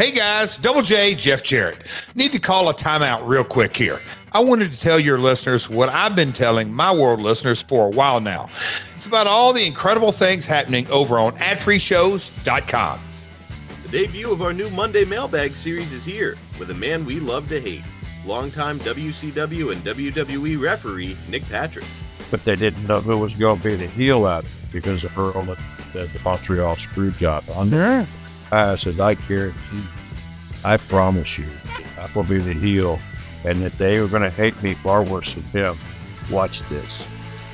Hey guys, Double J, Jeff Jarrett. Need to call a timeout real quick here. I wanted to tell your listeners what I've been telling my world listeners for a while now. It's about all the incredible things happening over on adfreeshows.com. The debut of our new Monday Mailbag series is here with a man we love to hate, longtime WCW and WWE referee Nick Patrick. But they didn't know who was going to be the heel at it because of Earl at the, the Montreal screw job. Under I said, I guarantee, I promise you, I will be the heel, and that they are going to hate me far worse than him. Watch this.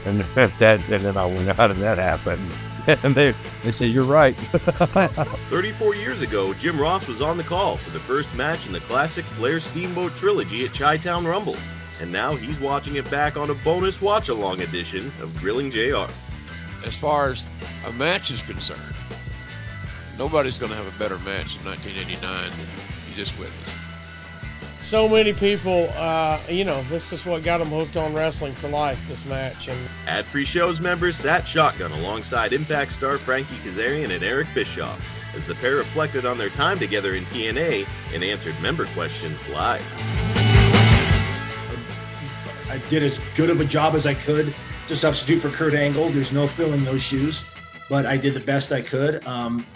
And that, and then I went, how did that happen? And they, they said, you're right. 34 years ago, Jim Ross was on the call for the first match in the classic Flair Steamboat trilogy at Chi Town Rumble. And now he's watching it back on a bonus watch along edition of Grilling JR. As far as a match is concerned, nobody's going to have a better match in 1989 than you just witnessed. So many people, uh, you know, this is what got them hooked on wrestling for life. This match, and Ad Free Shows members sat shotgun alongside Impact star Frankie Kazarian and Eric Bischoff as the pair reflected on their time together in TNA and answered member questions live. I did as good of a job as I could to substitute for Kurt Angle. There's no filling those shoes, but I did the best I could. Um,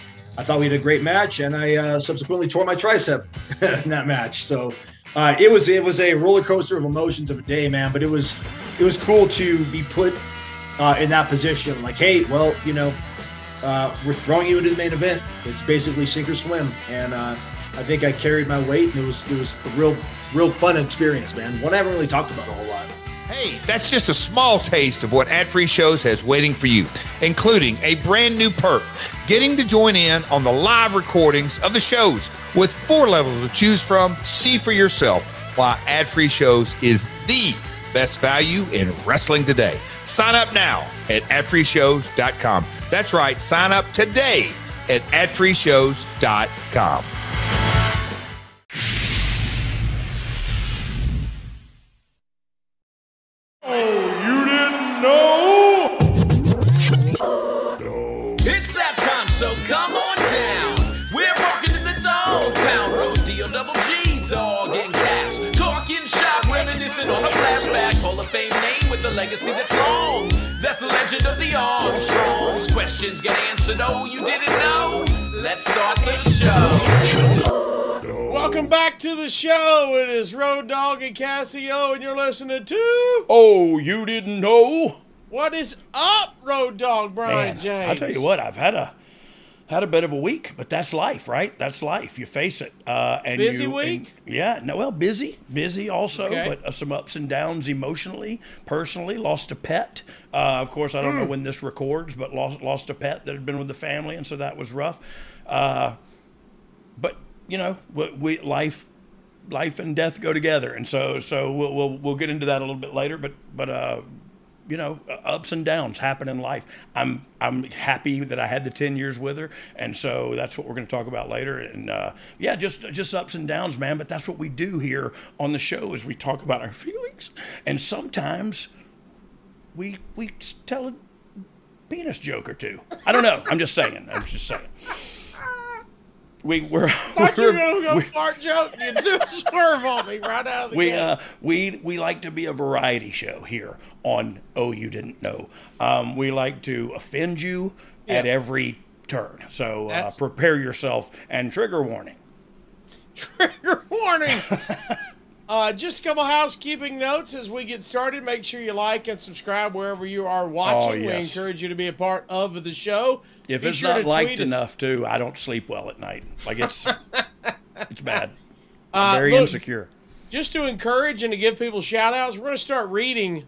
I thought we had a great match, and I uh, subsequently tore my tricep in that match. So uh, it was it was a roller coaster of emotions of a day, man. But it was it was cool to be put uh, in that position. Like, hey, well, you know, uh, we're throwing you into the main event. It's basically sink or swim, and uh, I think I carried my weight, and it was it was a real real fun experience, man. One I haven't really talked about a whole lot. Hey, that's just a small taste of what Ad Free Shows has waiting for you, including a brand new perk getting to join in on the live recordings of the shows with four levels to choose from. See for yourself why Ad Free Shows is the best value in wrestling today. Sign up now at adfreeshows.com. That's right, sign up today at adfreeshows.com. legacy that's long. That's the legend of the Armstrongs. Questions get answered, oh, you didn't know? Let's start the show. welcome back to the show. It is Road Dogg and Casio, and you're listening to Oh, you didn't know? What is Up, Road Dogg Brian Man, James. I'll tell you what, I've had a had a bit of a week, but that's life, right? That's life. You face it. Uh, and Busy you, week? and- yeah, no, well, busy, busy also, Okay. but uh, some ups and downs emotionally, personally. Lost a pet. Uh, of course, I don't Hmm. know when this records, but lost lost a pet that had been with the family, and so that was rough. Uh, but you know, we, we life life and death go together, and so so we'll we'll, we'll get into that a little bit later. But but uh, you know, ups and downs happen in life. I'm I'm happy that I had the ten years with her, and so that's what we're going to talk about later. And uh, yeah, just just ups and downs, man. But that's what we do here on the show is we talk about our feelings, and sometimes we we tell a penis joke or two. I don't know. I'm just saying. I'm just saying. We were. we're, Thought you were we're- gonna go we- fart joke you do a swerve on me right out of the we gate. uh, we we like to be a variety show here on Oh You Didn't Know. Um, we like to offend you at every turn. So uh, prepare yourself and trigger warning. Trigger warning. uh, just a couple housekeeping notes as we get started. Make sure you like and subscribe wherever you are watching. We Oh, yes. encourage you to be a part of the show. If Be it's sure not liked enough, too, I don't sleep well at night. Like it's it's bad. Uh, I'm very look, insecure. just to encourage and to give people shout outs, we're going to start reading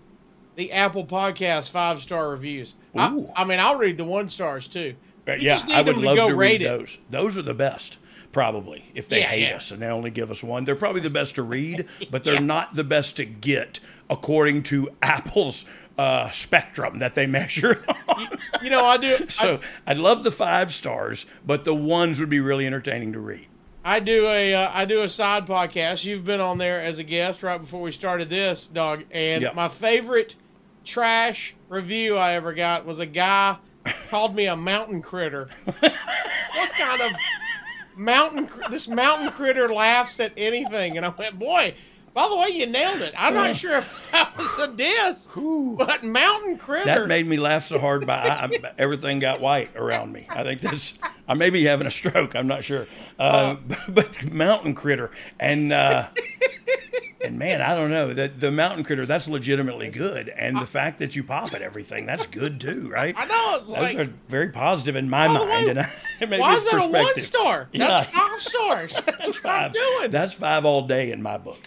the Apple Podcast five star reviews. I, I mean, I'll read the one stars too. We yeah, just need I would to love to read it. those. Those are the best, probably, if they Yeah, hate yeah. us and they only give us one. They're probably the best to read, but they're Yeah. not the best to get according to Apple's uh, spectrum that they measure on. You know, I do. so I'd love the five stars, but the ones would be really entertaining to read. I do a uh, I do a side podcast. You've been on there as a guest right before we started this, dog. And Yep. my favorite trash review I ever got was a guy called me a mountain critter. what kind of mountain this mountain critter laughs at anything, and I went, boy. By the way, you nailed it. I'm not sure if that was a diss, but mountain critter. That made me laugh so hard, by I, I- everything got white around me. I think that's. I may be having a stroke. I'm not sure. Uh, but mountain critter and uh, and man, I don't know that the mountain critter. That's legitimately good, and the fact that you pop at everything, that's good too, right? I know it's Those like are very positive in my mind, way, and I, it why is that a one star? Yeah. That's five stars. That's what I'm Five. doing. That's five all day in my book.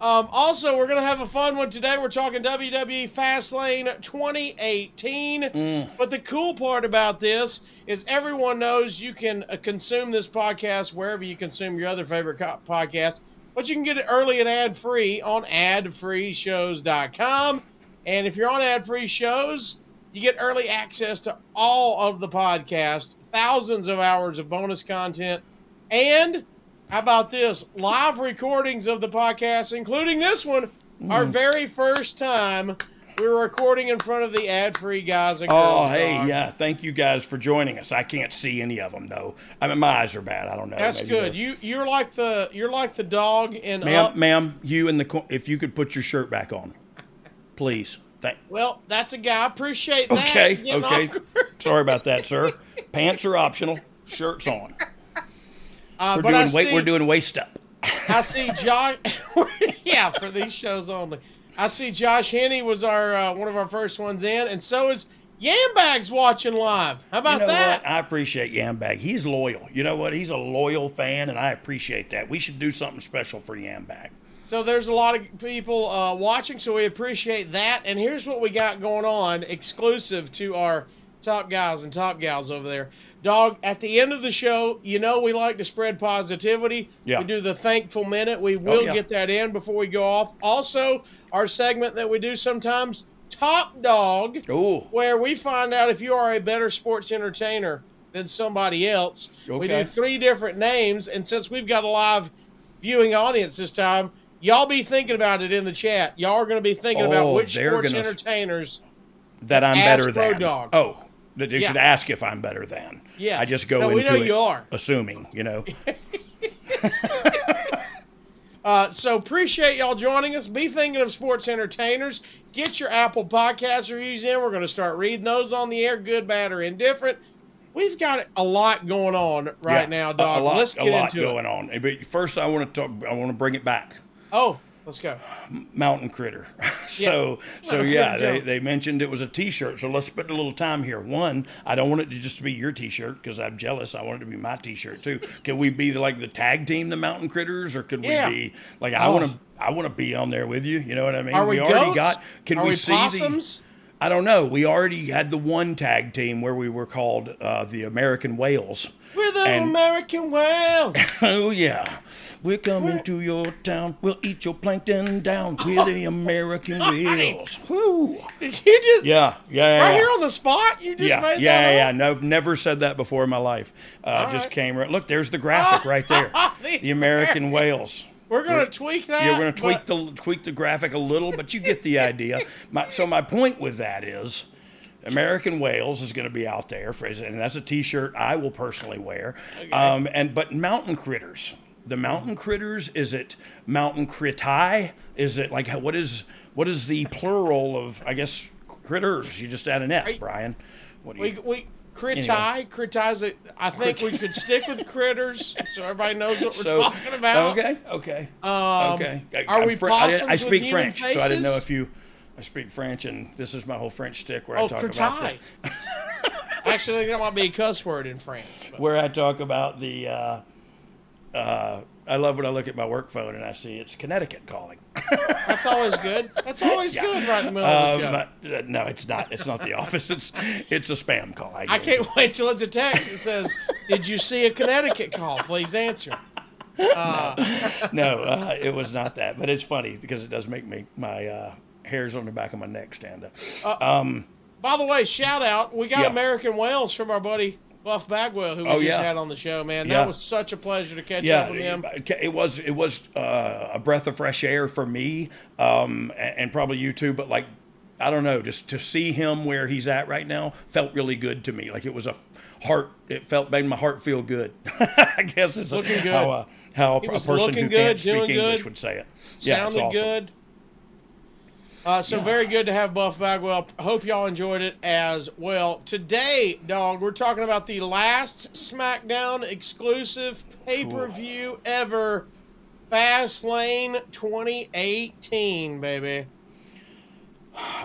Um, also, we're gonna have a fun one today. We're talking WWE Fastlane 2018. Mm. But the cool part about this is everyone knows you can uh, consume this podcast wherever you consume your other favorite co- podcasts. But you can get it early and ad free on adfreeshows.com. And if you're on ad free shows, you get early access to all of the podcasts, thousands of hours of bonus content, and how about this? Live recordings of the podcast, including this one, our Hmm. very first time we were recording in front of the ad-free guys and Oh, hey, dog. yeah. Thank you guys for joining us. I can't see any of them though. I mean, my eyes are bad. I don't know. That's Maybe good. they're- You you're like the you're like the dog in ma'am, Up. ma'am, you in the if you could put your shirt back on, please. Thank. Well, that's a guy. I appreciate that. Okay, Getting okay. Sorry about that, sir. Pants are optional. Shirts on. Uh, We're doing see, We're doing waist up. I see Josh. yeah, for these shows only. I see Josh Henney was our uh, one of our first ones in, and so is Yambags watching live. How about You know that? what? I appreciate Yambag. He's loyal. You know what? He's a loyal fan, and I appreciate that. We should do something special for Yambag. So there's a lot of people uh, watching, so we appreciate that. And here's what we got going on, exclusive to our top guys and top gals over there. Dog, at the end of the show, you know we like to spread positivity. Yeah. We do the thankful minute. We oh, will yeah. get that in before we go off. Also, our segment that we do sometimes, Topp Dogg, Oh, where we find out if you are a better sports entertainer than somebody else. okay. We do three different names, and since we've got a live viewing audience this time, y'all be thinking about it in the chat. Y'all are going to be thinking about Oh, which they're sports gonna- entertainers. that I'm better than. Dog. Oh, that they Yeah. should ask if I'm better than. Yeah, I just go No, into it you are. assuming. You know. Uh, so appreciate y'all joining us. Be thinking of sports entertainers. Get your Apple Podcast reviews in. We're going to start reading those on the air, good, bad, or indifferent. We've got a lot going on right Yeah, now, a- dog. A, lot, Let's a get lot into going it. on. But first, I want to talk. I want to bring it back. Oh, let's go. Mountain Critter. so so Mountain yeah, they, they mentioned it was a T-shirt. So let's spend a little time here. One, I don't want it to just be your T-shirt because I'm jealous. I want it to be my T-shirt too. Can we be the, like the tag team, the Mountain Critters, or could Yeah. we be like I Oh. want to? I want to be on there with you. You know what I mean? Are we, already goats? got. Can Are we, we see possums? the? I don't know. We already had the one tag team where we were called uh, the American Whales. We're the And- American whale. Oh yeah. We're coming to your town. We'll eat your plankton down. We're the American whales. Woo. Did you just Yeah, yeah, yeah. right yeah. here on the spot? You just yeah, made yeah, that yeah, up? No, never said that before in my life. Uh, just right. came right. Look, there's the graphic right there. The the American whales. We're gonna tweak that. Yeah, we're gonna tweak but- the tweak the graphic a little, but you get the idea. My, so my point with that is, American Whales is going to be out there, for, and that's a T-shirt I will personally wear. Um, and but mountain critters, the mountain critters, is it mountain critai? Is it like what is what is the plural of I guess critters? You just add an F, Brian. What do We you? we critai critize it. I think we could stick with critters so everybody knows what we're so talking about. okay, okay, Um, okay. I- Are I'm we Fr- I, I speak French, so I didn't know if you. I speak French, and this is my whole French stick where I Oh, talk about critai. the, Actually, that might be a cuss word in France. But. where I talk about the. Uh, uh, I love when I look at my work phone and I see it's Connecticut calling. That's always good. That's always Yeah. good right in the middle of Um, the show. uh, no, it's not. It's not the office. It's it's a spam call. I it. can't wait till it's a text that says, "Did you see a Connecticut call? Please answer." no, uh, it was not that. But it's funny because it does make me my uh, hairs on the back of my neck stand up. By the way, shout out. We got Yeah. American Whales from our buddy Buff Bagwell, who we Oh, just yeah. had on the show. Man, Yeah. that was such a pleasure to catch yeah, up with him. it, was it was uh, a breath of fresh air for me, um, and, probably you too. But like, I don't know, just to see him where he's at right now felt really good to me. Like it was a heart. It felt made my heart feel good. I guess it's Looking good. how uh, how a, a person who good, can't speak doing English would say it. Yeah, Sounded awesome. good. Uh, so very good to have Buff Bagwell. Hope y'all enjoyed it as well. Today, dog, we're talking about the last SmackDown exclusive pay per view ever, Fastlane 2018, baby.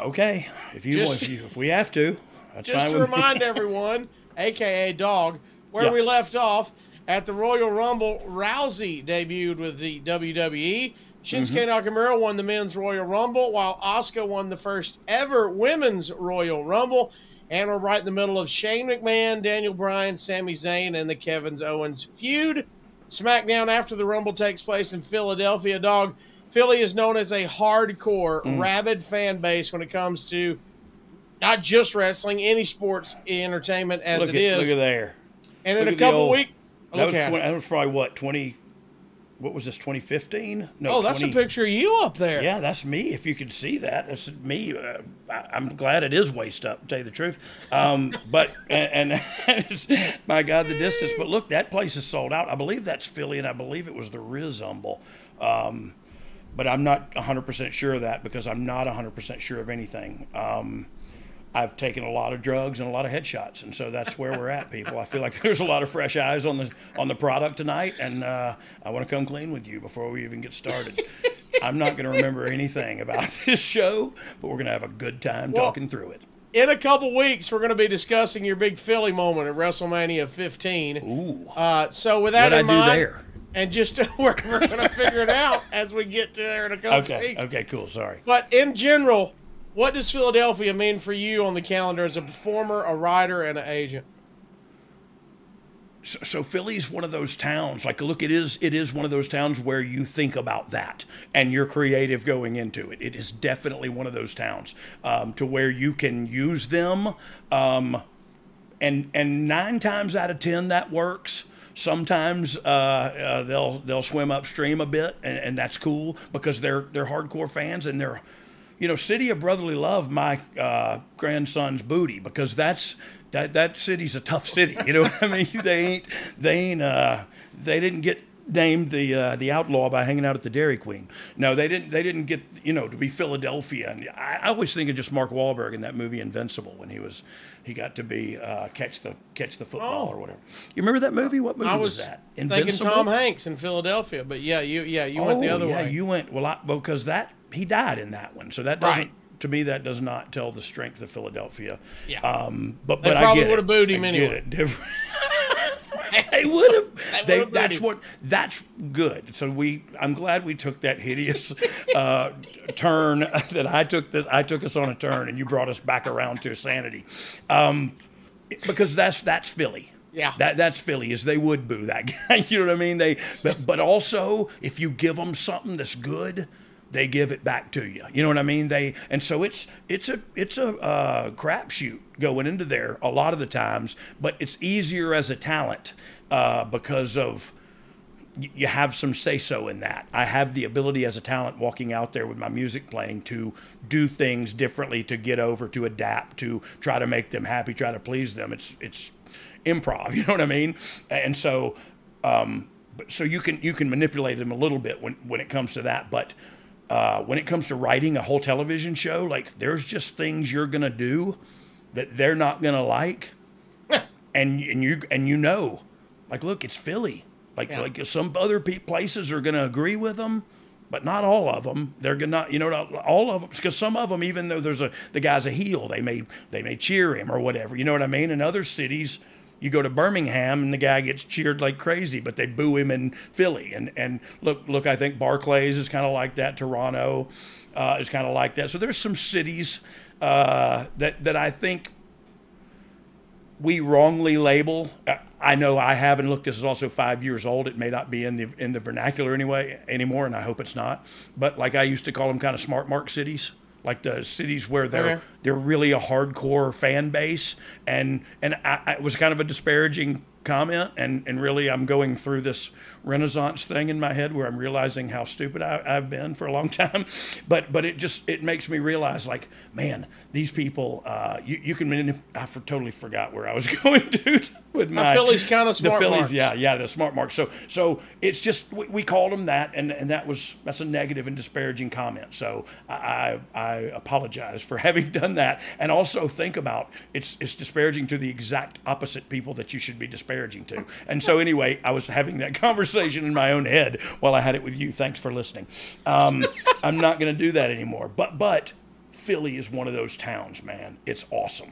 Okay, if you, Just- if you if we have to, that's Just to remind everyone, aka Dog, where Yeah. we left off at the Royal Rumble, Rousey debuted with the WWE. Shinsuke Mm-hmm. Nakamura won the men's Royal Rumble, while Asuka won the first ever women's Royal Rumble. And we're right in the middle of Shane McMahon, Daniel Bryan, Sami Zayn, and the Kevin Owens feud. SmackDown after the Rumble takes place in Philadelphia. Dog, Philly is known as a hardcore, Mm. rabid fan base when it comes to not just wrestling, any sports entertainment as look it at is. look at there. and look in a couple weeks, That was, at 20, that was probably what twenty. What was this? Twenty fifteen? No. Oh, that's 20, a picture of you up there. Yeah, that's me. If you could see that, that's me. Uh, I, I'm glad it is waist up. To tell you the truth, um, but and, and it's, my God, the distance. But look, that place is sold out. I believe that's Philly, and I believe it was the Riz Humble. Um, but I'm not 100% sure of that because I'm not 100% sure of anything. Um, I've taken a lot of drugs and a lot of headshots, and so that's where we're at, people. I feel like there's a lot of fresh eyes on the on the product tonight, and uh, I want to come clean with you before we even get started. I'm not going to remember anything about this show, but we're going to have a good time Well, talking through it. In a couple weeks, we're going to be discussing your big Philly moment at WrestleMania 15. Ooh, Uh, so with that what I in do mind, there? and just we're, we're going to figure it out as we get to there in a couple Okay, weeks. okay, cool. Sorry. But in general, what does Philadelphia mean for you on the calendar as a performer, a writer, and an agent? so, so Philly's one of those towns. Like, look, it is it is one of those towns where you think about that and you're creative going into it. It is definitely one of those towns um, to where you can use them, um, and and nine times out of ten that works. Sometimes uh, uh, they'll they'll swim upstream a bit, and, and that's cool because they're they're hardcore fans and they're you know, City of Brotherly Love, my uh, grandson's booty, because that's that that city's a tough city. You know what I mean? They ain't they ain't uh, they didn't get named the uh, the outlaw by hanging out at the Dairy Queen. No, they didn't they didn't get you know to be Philadelphia. And I, I always think of just Mark Wahlberg in that movie Invincible when he was he got to be uh, catch the catch the football Oh. or whatever. You remember that movie? What movie I was, was that? Invincible? Thinking Tom Hanks in Philadelphia, but yeah, you yeah you went the Oh, other yeah, way. You went well I, because that he died in that one, so that doesn't. Right. To me, that does not tell the strength of Philadelphia. Yeah. Um, but They but probably I get would've booed him I get anyway. it. Different. they would have. They, that's what. That's good. So we. I'm glad we took that hideous uh, turn that I took. That I took us on a turn, and you brought us back around to sanity, um, because that's that's Philly. Yeah. That that's Philly is they would boo that guy. you know what I mean? They but but also if you give them something that's good, they give it back to you. You know what I mean? They and so it's it's a it's a uh, crapshoot going into there a lot of the times, but it's easier as a talent uh, because of you have some say so in that. I have the ability as a talent walking out there with my music playing to do things differently, to get over, to adapt, to try to make them happy, try to please them. It's it's improv, you know what I mean? And so um, so you can you can manipulate them a little bit when when it comes to that, but uh, when it comes to writing a whole television show, like there's just things you're gonna do that they're not gonna like, and and you and you know, like look, it's Philly. Like Yeah. like some other pe- places are gonna agree with them, but not all of them. They're gonna you know not all of them because some of them even though there's a the guy's a heel, they may they may cheer him or whatever. You know what I mean? In other cities. You go to Birmingham and the guy gets cheered like crazy, but they boo him in Philly. And and look, look, I think Barclays is kind of like that. Toronto uh, is kind of like that. So there's some cities uh, that that I think we wrongly label. uh, I know I haven't looked. this is also five years old. It may not be in the in the vernacular anyway anymore, and I hope it's not. But like I used to call them, kind of smart mark cities, like the cities where they're Okay. they're really a hardcore fan base, and and I, I, it was kind of a disparaging comment and and really I'm going through this renaissance thing in my head where I'm realizing how stupid I, I've been for a long time. But but it just it makes me realize like man these people uh, you, you can I for, totally forgot where I was going to with my Phillies kinda smart the Phillies marks. yeah yeah the smart mark so so it's just we, we called them that and and that was that's a negative and disparaging comment. So I I, I apologize for having done that. And also think about it's it's disparaging to the exact opposite people that you should be disparaging to. And so anyway I was having that conversation in my own head while I had it with you. Thanks for listening. Um, I'm not going to do that anymore. But but Philly is one of those towns man. It's awesome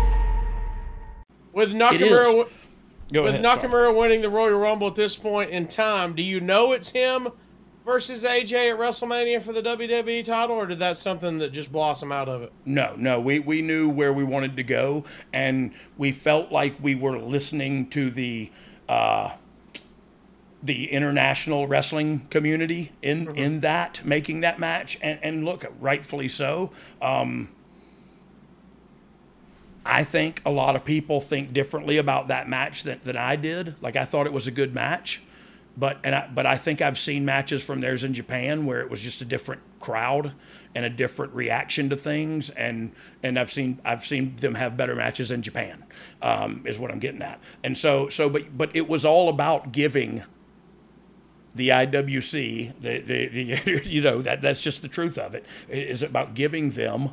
With. Nakamura, with ahead, sorry. Nakamura winning the Royal Rumble at this point in time, do you know it's him versus AJ at WrestleMania for the WWE title, or did that something that just blossom out of it? No, no, we, we knew where we wanted to go, and we felt like we were listening to the uh, the international wrestling community in in that making that match, and and look, rightfully so. Um, I think a lot of people think differently about that match than, than I did. Like I thought it was a good match, but and I, but I think I've seen matches from theirs in Japan where it was just a different crowd and a different reaction to things, and and I've seen I've seen them have better matches in Japan, um, is what I'm getting at. And so so but but it was all about giving the IWC, the, the, the you know that that's just the truth of it. It is about giving them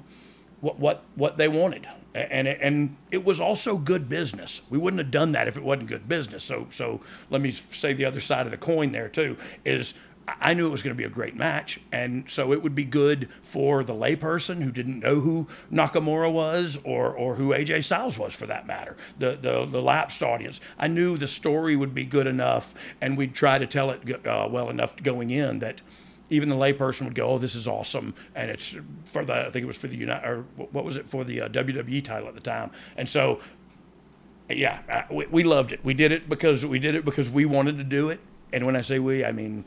what what what they wanted, and and it was also good business. We wouldn't have done that if it wasn't good business. So so let me say the other side of the coin there too is. I knew it was going to be a great match, and so it would be good for the layperson who didn't know who Nakamura was, or or who AJ Styles was, for that matter. The the the lapsed audience. I knew the story would be good enough, and we'd try to tell it uh, well enough going in that even the layperson would go, "Oh, this is awesome," and it's for the I think it was for the United or what was it for the uh, WWE title at the time, and so yeah, I, we, we loved it. We did it because we did it because we wanted to do it, and when I say we, I mean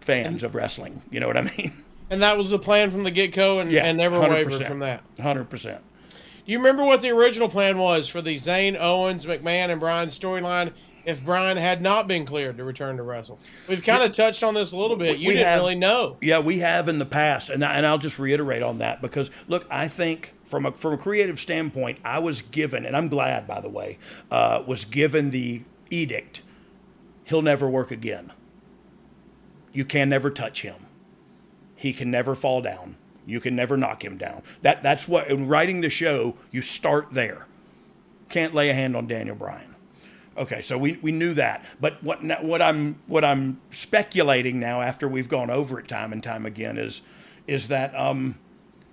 fans of wrestling. You know what I mean? And that was the plan from the get go, and, Yeah, and never 100%. wavered from that. Hundred percent. Do you remember what the original plan was for the Zayn Owens, McMahon, and Bryan storyline if Bryan had not been cleared to return to wrestle? We've kind of touched on this a little bit. You didn't have- really know. Yeah, we have in the past, and I, and I'll just reiterate on that because look, I think from a from a creative standpoint, I was given, and I'm glad by the way, uh, was given the edict, he'll never work again. You can never touch him. He can never fall down. You can never knock him down. That that's what in writing the show, you start there. Can't lay a hand on Daniel Bryan. Okay, so we, we knew that, but what what I'm what I'm speculating now after we've gone over it time and time again is is that um,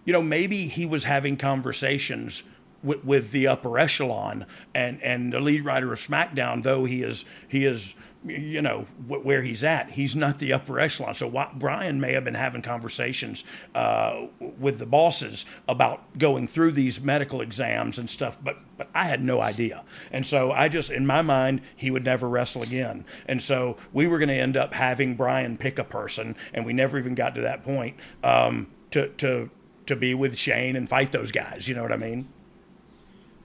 you know maybe he was having conversations with, with the upper echelon and and the lead writer of SmackDown, though he is he is you know wh- where he's at, he's not the upper echelon. So why, Bryan may have been having conversations uh, with the bosses about going through these medical exams and stuff, but but I had no idea. And so I just in my mind he would never wrestle again. And so we were going to end up having Bryan pick a person, and we never even got to that point um, to to to be with Shane and fight those guys. You know what I mean?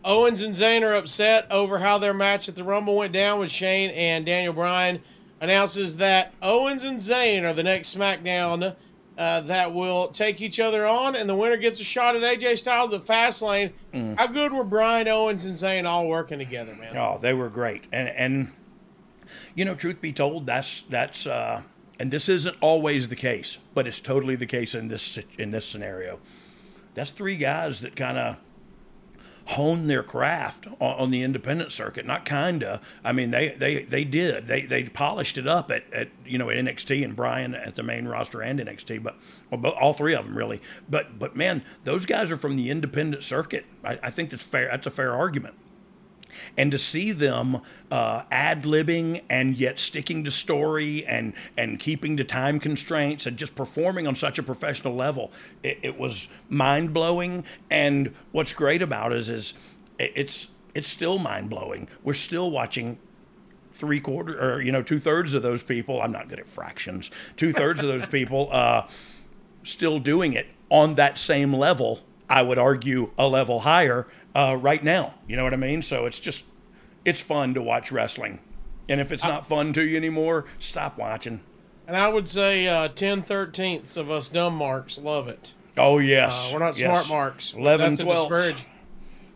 Owens and Zayn are upset over how their match at the Rumble went down with Shane and Daniel Bryan announces that Owens and Zayn are the next SmackDown uh, that will take each other on, and the winner gets a shot at AJ Styles at Fastlane. Mm. How good were Bryan Owens and Zayn all working together, man? Oh, they were great, and and you know, truth be told, that's that's uh, and this isn't always the case, but it's totally the case in this in this scenario. That's three guys that kind of honed their craft on, on the independent circuit. Not kinda. I mean, they they they did. They they polished it up at, at you know at NXT and Bryan at the main roster and NXT, but oh, well, all three of them really. But but man, those guys are from the independent circuit. I, I think that's fair. That's a fair argument. And to see them uh, ad libbing and yet sticking to story and and keeping to time constraints and just performing on such a professional level, it, it was mind blowing. And what's great about it is, is it's it's still mind blowing. We're still watching three quarter or you know two thirds of those people. I'm not good at fractions. Two thirds of those people uh, still doing it on that same level. I would argue a level higher uh, right now. You know what I mean? So it's just it's fun to watch wrestling. And if it's not fun to you anymore, stop watching. And I would say uh, 10 thirteenths of us dumb marks love it. Oh yes, Uh, we're not yes. smart marks. 11 That's a 12.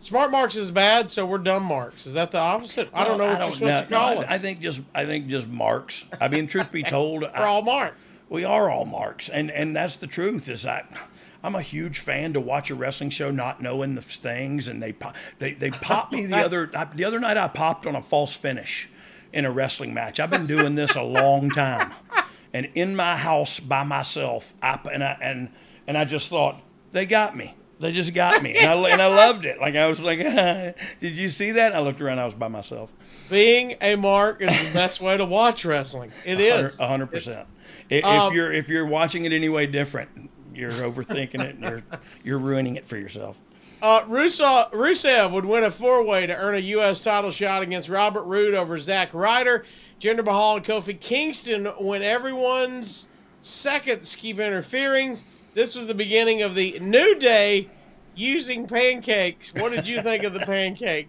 Smart marks is bad, so we're dumb marks. Is that the opposite? I don't know what you're supposed to no, call I, it. I think just I think just marks. I mean, truth be told, we're all marks. we are all marks, and and that's the truth. Is that I'm a huge fan to watch a wrestling show not knowing the things, and they they they popped me the other the other night. I popped on a false finish in a wrestling match. I've been doing this a long time, and in my house by myself, I and I and and I just thought they got me. They just got me, and I, and I loved it. Like I was like, "Did you see that?" I looked around. I was by myself. Being a mark is the best way to watch wrestling. It is. A hundred percent. If Um, you're if you're watching it any way different, you're overthinking it and you're you're ruining it for yourself. Uh, Rusev, Rusev would win a four-way to earn a U.S. title shot against Robert Roode over Zack Ryder. Jinder Mahal and Kofi Kingston when everyone's seconds keep interfering. This was the beginning of the New Day using pancakes. What did you think of the pancake?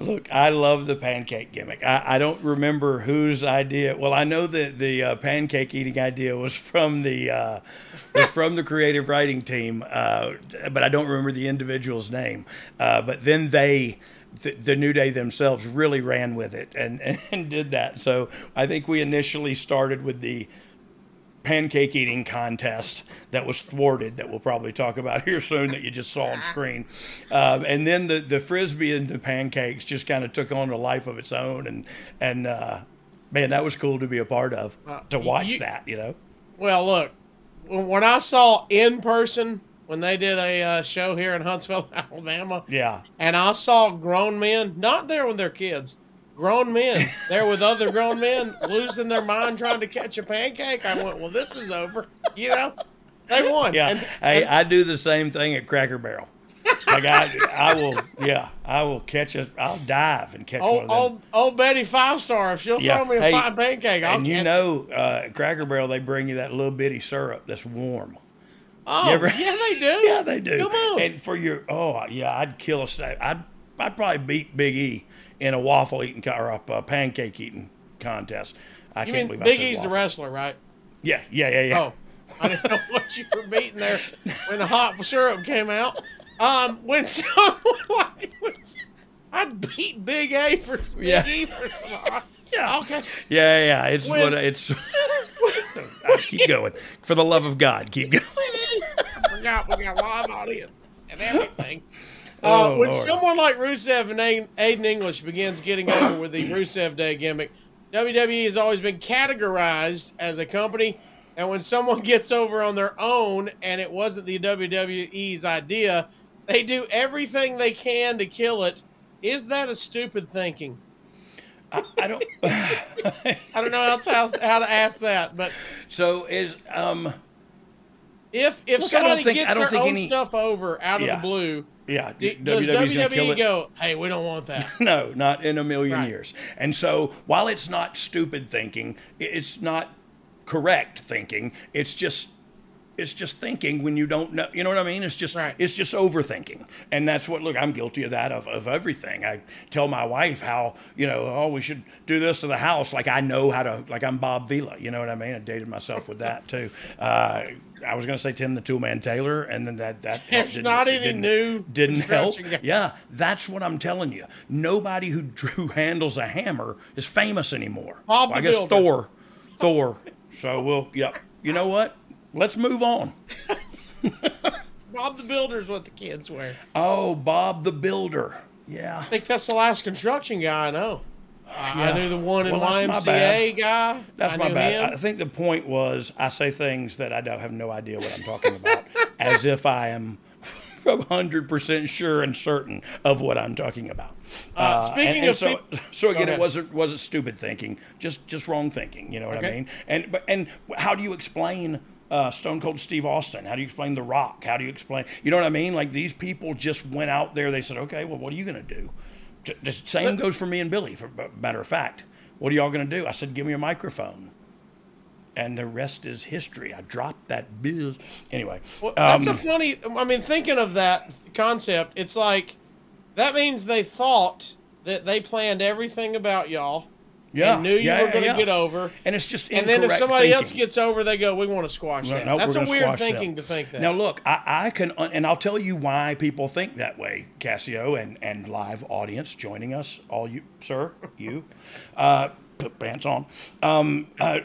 Look, I love the pancake gimmick. I, I don't remember whose idea. Well, I know that the uh, pancake eating idea was from the uh, was from the creative writing team, uh, but I don't remember the individual's name. Uh, but then they. The, the New Day themselves really ran with it and, and did that. So I think we initially started with the pancake eating contest that was thwarted that we'll probably talk about here soon that you just saw on screen. Um, and then the, the frisbee and the pancakes just kind of took on a life of its own and and uh, man that was cool to be a part of to watch you- that you know? Well, look, when, when I saw in person when they did a uh, show here in Huntsville, Alabama, yeah. and I saw grown men not there with their kids, grown men there with other grown men losing their mind trying to catch a pancake. I went, well, this is over. You know, they won. yeah And- hey i do the same thing at cracker barrel like I, I will yeah i will catch a i'll dive and catch one Old, of them old, old Betty Five Star, if she'll Yeah. throw me a Hey, fine pancake, I'll and you it. know uh, cracker barrel they bring you that little bitty syrup that's warm Oh, ever- yeah, they do. Yeah, they do. Come on. And for your oh yeah, I'd kill a steak. I'd I'd probably beat Big E in a waffle eating or a pancake eating contest. I you can't mean believe I Big said E's the wrestler, right? Yeah, yeah, yeah, yeah. Oh, I didn't know what you were beating there when the hot syrup came out. Um, when someone like was, I'd beat Big A for Big Yeah. E for some hot. Yeah. Okay. Yeah, yeah. It's When- what it's. Keep going. For the love of God, keep going. I forgot we got live audience and everything. Oh, Uh, when Lord. someone like Rusev and Aiden English begins getting over with the Rusev Day gimmick, WWE has always been categorized as a company. And when someone gets over on their own and it wasn't the WWE's idea, they do everything they can to kill it. Is that a stupid thinking? I, I don't. I don't know else how, how to ask that, but so is um. if if Look, somebody think- gets I don't their think own any- stuff over out of Yeah. the blue, Yeah, d- does kill WWE it. go, "Hey, we don't want that"? No, not in a million Right. years. And so, while it's not stupid thinking, it's not correct thinking. It's just it's just thinking when you don't know. You know what I mean? It's just it's just overthinking, and that's what. Look, I'm guilty of that of, of everything. I tell my wife how you know, oh, we should do this to the house. Like I know how to. Like I'm Bob Vila. You know what I mean? I dated myself with that too. Uh, I was going to say Tim the Toolman Taylor, and then that that It's didn't- not any didn't- new didn't help. guy. Yeah, that's what I'm telling you. Nobody who, who handles a hammer is famous anymore. Bob Well, I guess Builder. Thor. Thor. So we'll, yep. You know what? Let's move on. Bob the Builder's what the kids wear. Oh, Bob the Builder. Yeah. I think that's the last construction guy I know. I- I Yeah. knew the one in Well, YMCA guy. That's I my bad. him. I think the point was I say things that I don't have no idea what I'm talking about, as if I am I'm 100% sure and certain of what I'm talking about. Uh, speaking and of so, peop- so again, it wasn't wasn't stupid thinking, just just wrong thinking. You know what I mean? And but and how do you explain uh, Stone Cold Steve Austin? How do you explain The Rock? How do you explain? You know what I mean? Like these people just went out there. They said, okay, well, what are you going to do? The same goes for me and Billy. For matter of fact, what are y'all going to do? I said, give me a microphone. And the rest is history. I dropped that biz. Anyway, Well, that's a um, funny. I mean, thinking of that concept, it's like that means they thought that they planned everything about y'all. Yeah, and knew you yeah, were going to yeah. get over. And it's just And then if somebody else gets over, they go, "We want to squash No, that." no, That's a weird thinking to think that. Now, look, I, I can, and I'll tell you why people think that way, Casio, and, and live audience joining us, all you, sir, you, uh, put pants on. Um, uh,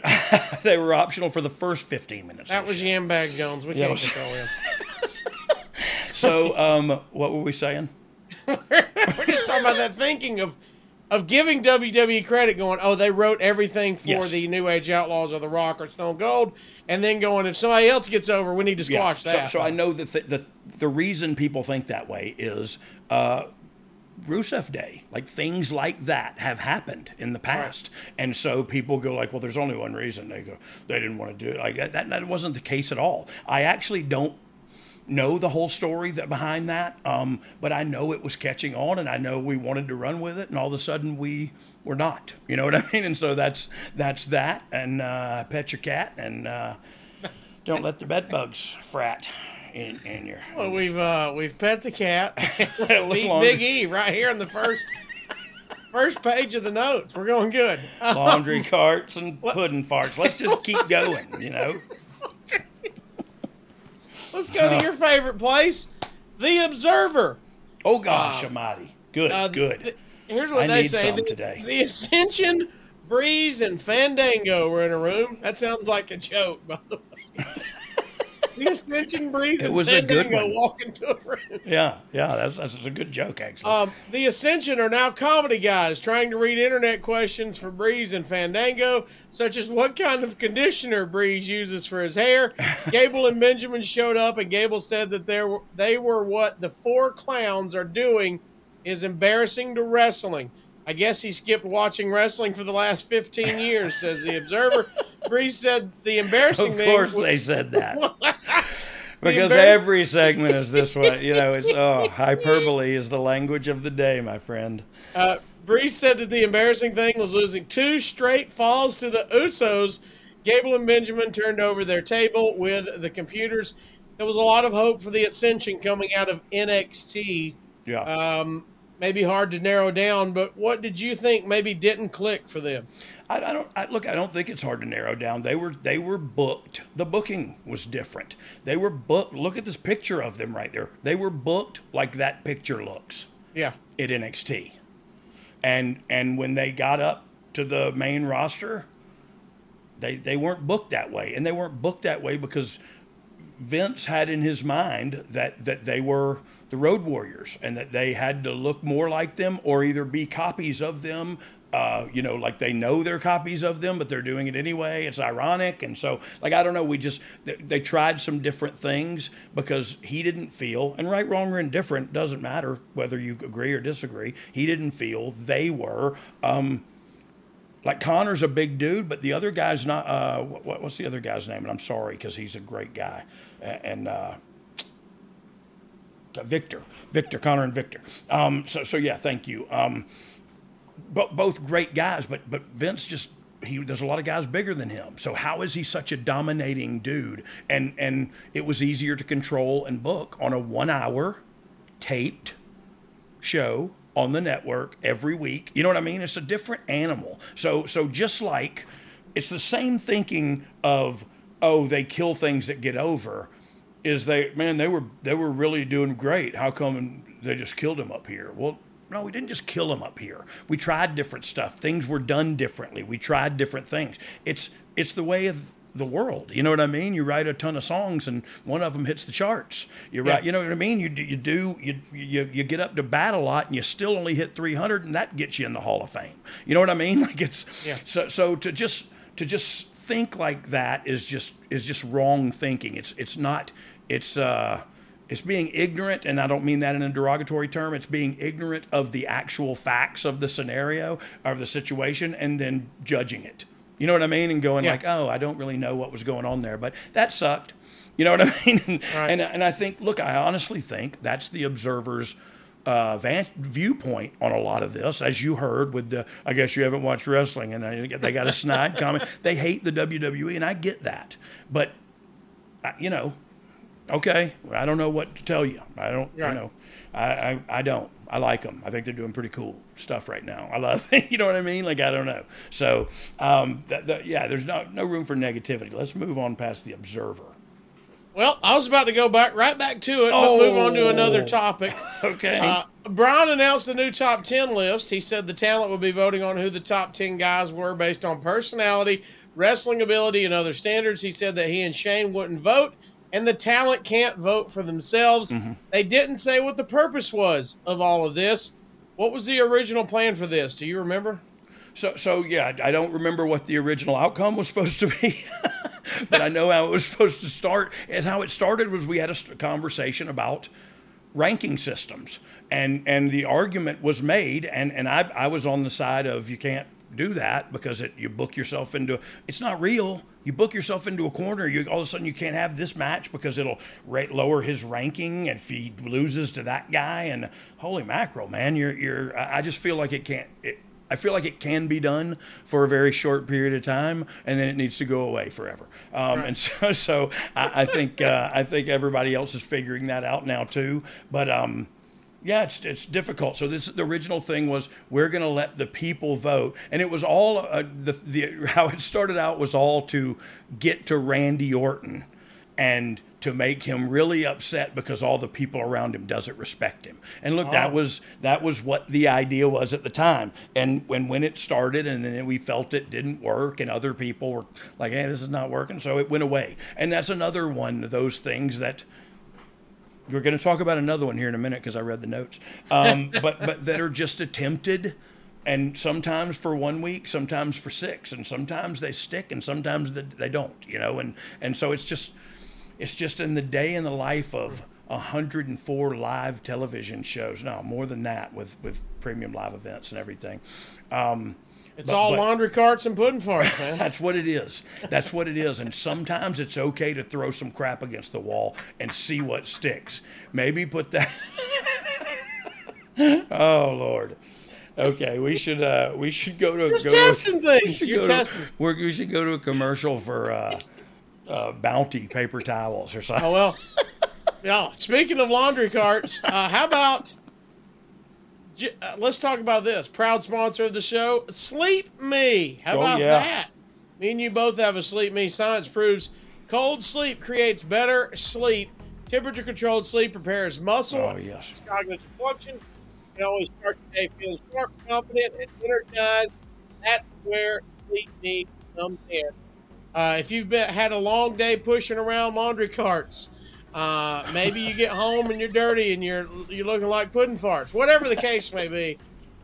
they were optional for the first 15 minutes. that was Yam Bag Jones. We can't control him. So, um, what were we saying? We're just talking about that thinking of of giving WWE credit, going, "Oh, they wrote everything for Yes. the New Age Outlaws or The Rock or Stone Cold," and then going, "If somebody else gets over, we need to squash so, that." So, I know that the, the, the reason people think that way is uh, Rusev Day. Like things like that have happened in the past. And so people go like, well, there's only one reason. They go, they didn't want to do it. Like that, that wasn't the case at all. I actually don't know the whole story that behind that, um, but I know it was catching on, and I know we wanted to run with it, and all of a sudden we were not. You know what I mean? And so that's that's that. And uh, pet your cat, and uh, don't let the bed bugs frat in, in your. Well, we've uh, we've pet the cat. Beat longer. Big E right here in the first first page of the notes. We're going good. laundry carts and pudding farts. Let's just keep going, you know. Let's go to your favorite place, The Observer. Oh gosh, Almighty, good, Uh, good. th- here's what I they say: the, today. the Ascension, Breeze, and Fandango were in a room. That sounds like a joke, by the way. the Ascension, Breeze, It and was a good Fandango one. walk into a room. yeah, yeah, that's that's a good joke actually. Um, the Ascension are now comedy guys trying to read internet questions for Breeze and Fandango, such as what kind of conditioner Breeze uses for his hair. Gable and Benjamin showed up, and Gable said that they were, they were what the four clowns are doing is embarrassing to wrestling. I guess he skipped watching wrestling for the last 15 years, says the Observer. Breeze said the embarrassing of course they said that. Because every segment is this way, you know. It's oh, hyperbole is the language of the day, my friend. Uh, Breeze said that the embarrassing thing was losing two straight falls to the Usos. Gable and Benjamin turned over their table with the computers. There was a lot of hope for the ascension coming out of NXT. Yeah. Um, maybe hard to narrow down, but what did you think maybe didn't click for them? I, I don't I, look. I don't think it's hard to narrow down. They were they were booked. The booking was different. They were booked. Look at this picture of them right there. They were booked like that picture looks Yeah. at NXT, and and when they got up to the main roster, they they weren't booked that way, and they weren't booked that way because Vince had in his mind that that they were the Road Warriors and that they had to look more like them or either be copies of them. Uh, you know, like they know they're copies of them, but they're doing it anyway. It's ironic, and so like I don't know. We just they, they tried some different things because he didn't feel, and right, wrong, or indifferent doesn't matter whether you agree or disagree. He didn't feel they were. Um, like Konnor's a big dude, but the other guy's not. Uh, what, what's the other guy's name? And I'm sorry because he's a great guy. And uh, Viktor, Viktor, Konnor, and Viktor. Um, so, so yeah, thank you. Um, bo- both great guys, but but Vince just he there's a lot of guys bigger than him. So how is he such a dominating dude? And and it was easier to control and book on a one hour taped show on the network every week. You know what I mean? It's a different animal. So so just like it's the same thinking of oh they kill things that get over is they man they were they were really doing great. How come they just killed him up here? Well, no, we didn't just kill him up here. We tried different stuff. Things were done differently. We tried different things. It's it's the way of the world. You know what I mean? You write a ton of songs and one of them hits the charts. You write, you know what I mean? You do, you do you, you you get up to bat a lot and you still only hit 300 and that gets you in the Hall of Fame. You know what I mean? Like it's Yeah. so so to just to just think like that is just is just wrong thinking. It's it's not it's uh it's being ignorant, and I don't mean that in a derogatory term. It's being ignorant of the actual facts of the scenario of the situation, and then judging it. You know what I mean? And going Yeah. like, "Oh, I don't really know what was going on there, but that sucked." You know what I mean? And, Right. and and I think, look, I honestly think that's the observer's uh, van- viewpoint on a lot of this, as you heard with the. I guess you haven't watched wrestling, and I, they got a snide comment. They hate the WWE, and I get that, but I- you know, okay, I don't know what to tell you. I don't, Right. you know, I, I, I don't. I like them. I think they're doing pretty cool stuff right now. I love, you know what I mean? Like I don't know. So, um, yeah, there's no no room for negativity. Let's move on past the observer. Well, I was about to go back right back to it, but move on to another Oh. topic. Okay. Uh, Bryan announced the new top 10 list. He said the talent would be voting on who the top 10 guys were based on personality, wrestling ability, and other standards. He said that he and Shane wouldn't vote, and the talent can't vote for themselves. They didn't say what the purpose was of all of this. What was the original plan for this? Do you remember? So, so yeah, I don't remember what the original outcome was supposed to be, but I know how it was supposed to start. And how it started was we had a conversation about ranking systems, and and the argument was made, and and I I was on the side of you can't do that because it you book yourself into it's not real. You book yourself into a corner. You all of a sudden you can't have this match because it'll rate, lower his ranking if he loses to that guy. And holy mackerel, man, you're you're. I just feel like it can't. It, I feel like it can be done for a very short period of time, and then it needs to go away forever. Um, And so, so I, I think uh, I think everybody else is figuring that out now too. But um, yeah, it's it's difficult. So this the original thing was we're going to let the people vote, and it was all uh, the the how it started out was all to get to Randy Orton and to make him really upset because all the people around him doesn't respect him. And look, that Oh. was that was what the idea was at the time. And when when it started and then we felt it didn't work and other people were like, "Hey, this is not working." So it went away. And that's another one of those things that we're going to talk about another one here in a minute because I read the notes. Um, but but that are just attempted, and sometimes for one week, sometimes for six, and sometimes they stick, and sometimes they, they don't. You know, and and so it's just it's just in the day in the life of 104 live television shows. No, more than that with with premium live events and everything. Um, It's but- all but- laundry carts and pudding farts, man. that's what it is. That's what it is. And sometimes it's okay to throw some crap against the wall and see what sticks. Maybe put that. oh Lord. Okay, we should uh, we should go to You're go testing to, things. You're testing. To, we should go to a commercial for uh, uh, Bounty paper towels or something. Oh well. Yeah. Speaking of laundry carts, uh, how about? Uh, let's talk about this. Proud sponsor of the show, Sleep Me. How Oh, about yeah. that? Me and you both have a Sleep Me. Science proves cold sleep creates better sleep. Temperature controlled sleep repairs muscle, Oh yes. cognitive function. You always start the day feeling sharp, confident, and energized. That's where Sleep Me comes in. Uh, if you've been, had a long day pushing around laundry carts, uh, maybe you get home and you're dirty and you're you're looking like pudding farts. Whatever the case may be,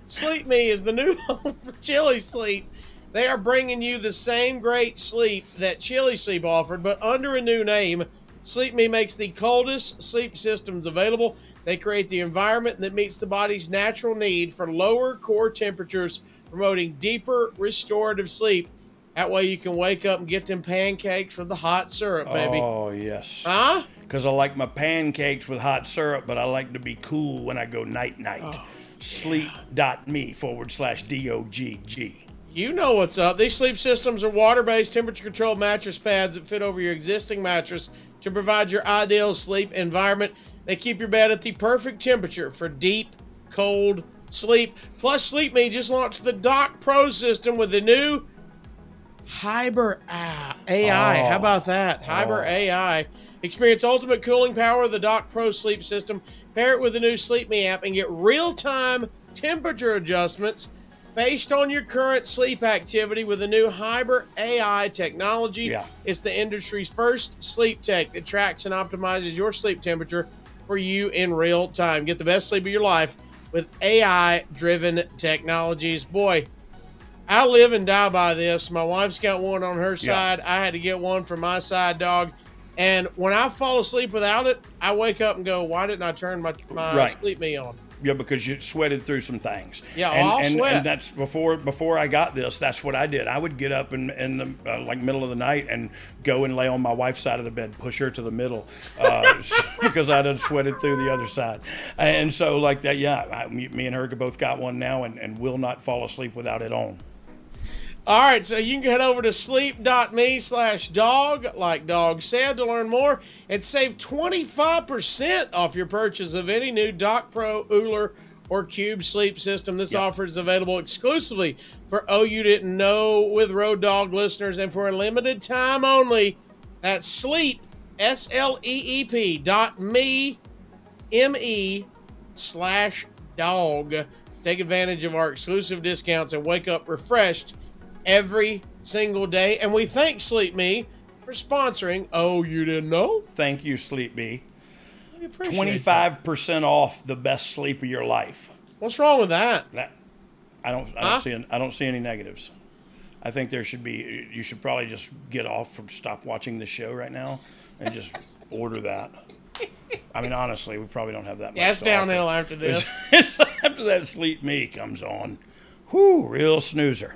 Sleep Me is the new home for Chili Sleep. They are bringing you the same great sleep that Chili Sleep offered, but under a new name. Sleep Me makes the coldest sleep systems available. They create the environment that meets the body's natural need for lower core temperatures, promoting deeper restorative sleep. That way you can wake up and get them pancakes with the hot syrup, baby. Oh yes. Huh? Because I like my pancakes with hot syrup, but I like to be cool when I go night night. Oh, Sleep.me forward slash D O G G. You know what's up. These sleep systems are water based, temperature controlled mattress pads that fit over your existing mattress to provide your ideal sleep environment. They keep your bed at the perfect temperature for deep, cold sleep. Plus, Sleep Me just launched the Dock Pro system with the new Hyber ah, AI. Oh. How about that? Hyber Oh. AI. Experience ultimate cooling power of the Dock Pro sleep system. Pair it with the new Sleep Me app and get real time temperature adjustments based on your current sleep activity with the new Hyber AI technology. Yeah. It's the industry's first sleep tech that tracks and optimizes your sleep temperature for you in real time. Get the best sleep of your life with AI driven technologies. Boy, I live and die by this. My wife's got one on her side. I had to get one for my side dog. And when I fall asleep without it, I wake up and go, "Why didn't I turn my my Right. sleep me on?" Yeah, because you sweated through some things. Yeah, and, I'll and, sweat. and that's before before I got this. That's what I did. I would get up in in the uh, like middle of the night and go and lay on my wife's side of the bed, push her to the middle, uh, because I done sweated through the other side. And so like that, yeah, I, me, me and her both got one now, and, and will not fall asleep without it on. All right, so you can head over to sleep.me slash dog, like Dog said, to learn more and save 25% off your purchase of any new Dock Pro, OOLER, or Cube sleep system. This offer is available exclusively for Oh You Didn't Know with Road Dogg listeners and for a limited time only. That's sleep, S L E E P dot me, M E slash dog. Take advantage of our exclusive discounts and wake up refreshed every single day. And we thank Sleep Me for sponsoring. Oh, you didn't know? Thank you, Sleep Bee. We appreciate Twenty five percent off the best sleep of your life. What's wrong with that? That, I don't. I don't Huh? see. I don't see any negatives. I think there should be. You should probably just get off from stop watching the show right now and just order that. I mean, honestly, we probably don't have that much. Yeah, it's downhill after this. It's- after that sleep me comes on. Whoo, real snoozer.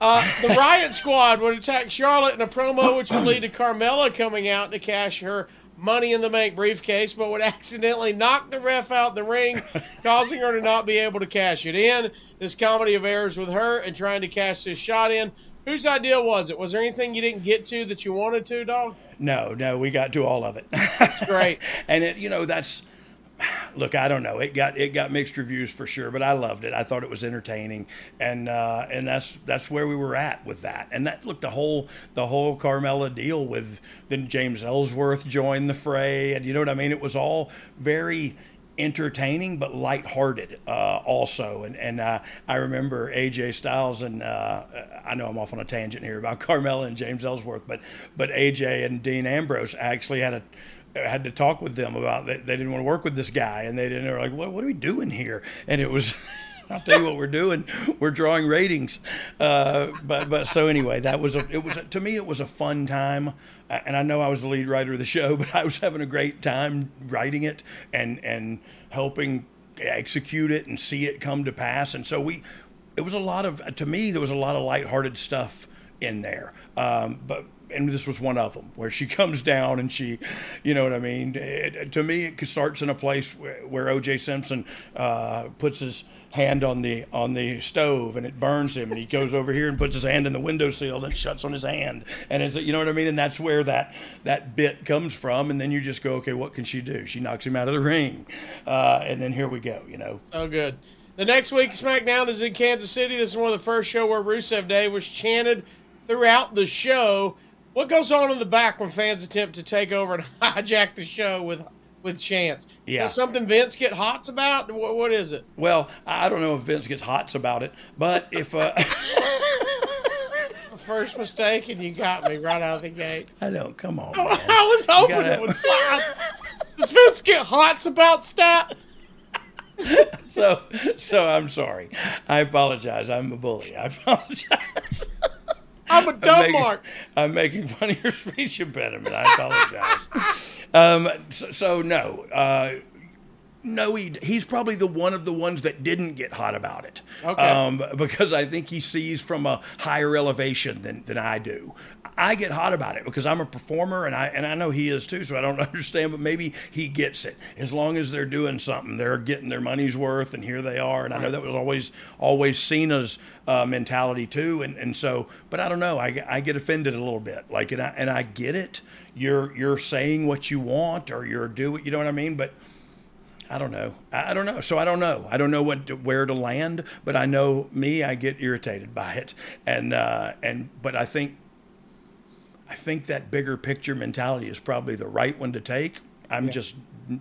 Uh, the Riot Squad would attack Charlotte in a promo, which would lead to Carmella coming out to cash her Money in the Bank briefcase, but would accidentally knock the ref out the ring, causing her to not be able to cash it in. This comedy of errors with her and trying to cash this shot in. Whose idea was it? Was there anything you didn't get to that you wanted to, dog? No, no, we got to all of it. It's great. and it, you know, that's look. I don't know. It got it got mixed reviews for sure, but I loved it. I thought it was entertaining, and uh, and that's that's where we were at with that. And that look the whole the whole Carmella deal with then James Ellsworth joined the fray, and you know what I mean. It was all very entertaining but lighthearted uh, also and and uh, I remember AJ Styles and uh, I know I'm off on a tangent here about Carmella and James Ellsworth but but AJ and Dean Ambrose actually had a had to talk with them about that they didn't want to work with this guy and they didn't they were like what what are we doing here and it was I'll tell you what we're doing. We're drawing ratings. Uh, but but so anyway, that was a it was a, to me it was a fun time, and I know I was the lead writer of the show, but I was having a great time writing it and and helping execute it and see it come to pass. And so we, it was a lot of to me there was a lot of lighthearted stuff in there. Um, but and this was one of them where she comes down and she, you know what I mean. It, to me, it starts in a place where, where O.J. Simpson uh, puts his hand on the on the stove and it burns him, and he goes over here and puts his hand in the windowsill and shuts on his hand, and it's you know what I mean. And that's where that that bit comes from. And then you just go, okay, what can she do? She knocks him out of the ring, uh, and then here we go. You know. Oh, good. The next week, SmackDown is in Kansas City. This is one of the first show where Rusev Day was chanted throughout the show. What goes on in the back when fans attempt to take over and hijack the show with with chants? Yeah. Is something Vince get hots about? What, what is it? Well, I don't know if Vince gets hots about it, but if uh, First mistake, and you got me right out of the gate. I don't, come on. I man. was hoping gotta- it would slide. Does Vince get hots about stat? so so I'm sorry. I apologize. I'm a bully. I apologize. I'm a I'm making, mark. I'm making fun of your speech impediment. I apologize. um, so, so no, uh, no, he, he's probably the one of the ones that didn't get hot about it. Okay. Um, because I think he sees from a higher elevation than, than I do. I get hot about it because I'm a performer and I and I know he is too, so I don't understand, but maybe he gets it. As long as they're doing something, they're getting their money's worth, and here they are. And I know that was always always Cena's uh, mentality too, and and so, but I don't know. I, get- I get offended a little bit, like, and I and I get it. You're you're saying what you want, or you're doing, you know what I mean, but. I don't know. I don't know. So I don't know. I don't know what to, where to land. But I know me. I get irritated by it, and uh, and but I think I think that bigger picture mentality is probably the right one to take. I'm just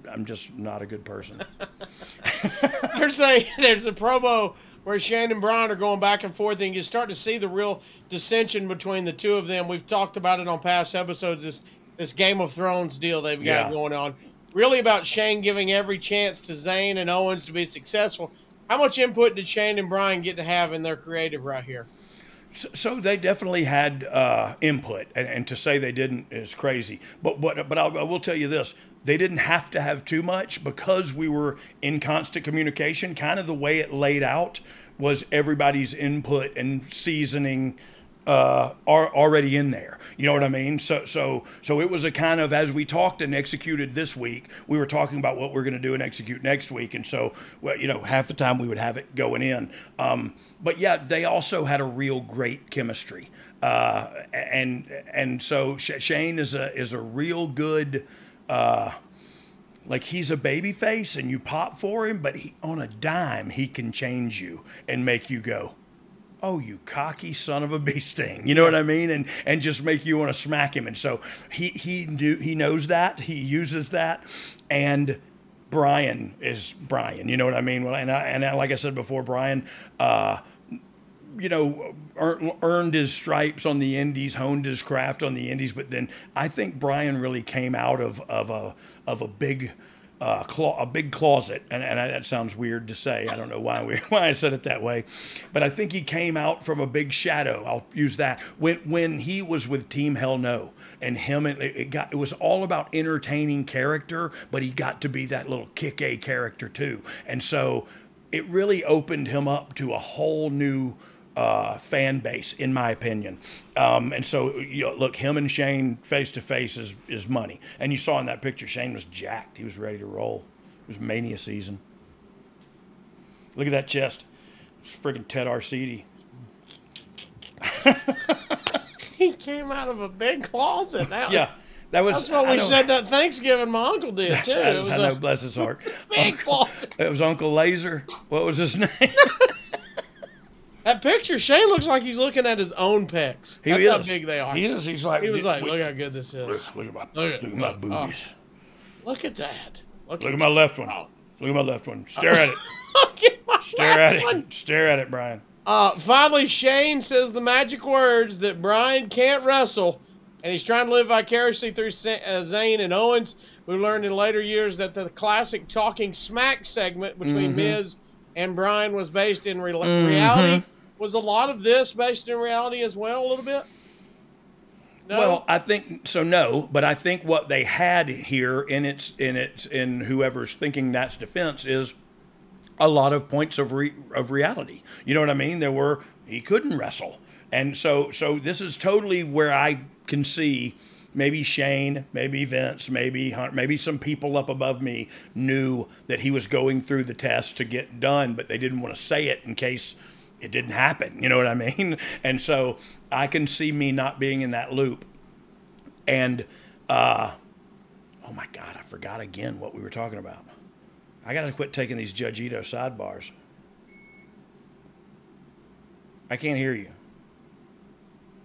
I'm just not a good person. there's a there's a promo where Shane and Bryan are going back and forth, and you start to see the real dissension between the two of them. We've talked about it on past episodes. This this Game of Thrones deal they've got Yeah. going on, really about Shane giving every chance to Zayn and Owens to be successful. How much input did Shane and Bryan get to have in their creative right here? So, so they definitely had uh, input, and, and to say they didn't is crazy. But but but I'll, I will tell you this: they didn't have to have too much because we were in constant communication. Kind of the way it laid out was everybody's input and seasoning uh, are already in there. You know what I mean? So so so it was a kind of as we talked and executed this week, we were talking about what we're going to do and execute next week, and so well, you know, half the time we would have it going in. Um, but yeah, they also had a real great chemistry, uh, and and so Sh- Shane is a is a real good. Uh, like he's a baby face and you pop for him, but he, on a dime he can change you and make you go, oh you cocky son of a bee sting. You know what i mean? And and just make you want to smack him. And so he he knew he knows that he uses that. And Bryan is Bryan you know what i mean? Well and I, and I, like i said before Bryan uh you know, earned his stripes on the Indies, honed his craft on the Indies, but then I think Bryan really came out of of a of a big. Uh, clo- a big closet, and, and that sounds weird to say. I don't know why we, why I said it that way, but I think he came out from a big shadow. I'll use that when when he was with Team Hell No, and him it it got it was all about entertaining character, but he got to be that little kick a character too, and so it really opened him up to a whole new uh, fan base, in my opinion. Um, and so, you know, look, him and Shane face to face is is money. And you saw in that picture, Shane was jacked. He was ready to roll. It was mania season. Look at that chest. It's friggin' Ted Arcidi. He came out of a big closet. That, Yeah, that was. that's what I we know- said that Thanksgiving my uncle did too. I, It was I know, a bless his heart. big closet. It was Uncle Laser. What was his name? That picture, Shane looks like he's looking at his own pecs. He That's is. how big they are. He is. He's like. He was like, look, look how good this is. look, look at my, Look at- look at my boobies. Look at that. Look, Look at my left one. Look at my left one. Stare at it. Look at my Stare at one. it. Stare at it, Bryan. Uh, finally, Shane says the magic words that Bryan can't wrestle, and he's trying to live vicariously through uh, Zayn and Owens. We learned in later years that the classic talking smack segment between Mhm. Miz and Bryan was based in re- Mhm. reality. Was a lot of this based in reality as well, a little bit? No. Well, I think so. No, but I think what they had here in its in its in whoever's thinking that's defense is a lot of points of re, of reality. You know what I mean? There were he couldn't wrestle, and so so this is totally where I can see maybe Shane, maybe Vince, maybe Hunt, maybe some people up above me knew that he was going through the test to get done, but they didn't want to say it in case it didn't happen. You know what I mean? And so I can see me not being in that loop. And uh, oh my God, I forgot again what we were talking about. I got to quit taking these Judge Ito sidebars. I can't hear you.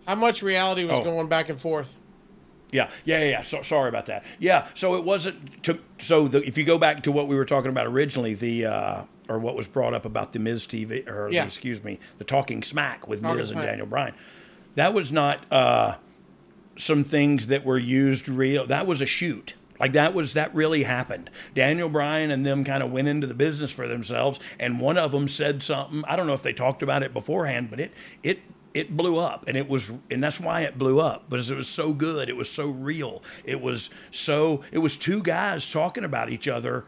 How much reality was Oh. going back and forth? Yeah, yeah, yeah. yeah. So sorry about that. Yeah, so it wasn't. To, so the, if you go back to what we were talking about originally, the uh, or what was brought up about the Miz TV, or the- excuse me, the Talking Smack with Talking Miz and Daniel Bryan, that was not uh, some things that were used real. That was a shoot. Like that was that really happened. Daniel Bryan and them kind of went into the business for themselves, and one of them said something. I don't know if they talked about it beforehand, but it it it blew up, and it was, and that's why it blew up because it was so good. It was so real. It was so. It was two guys talking about each other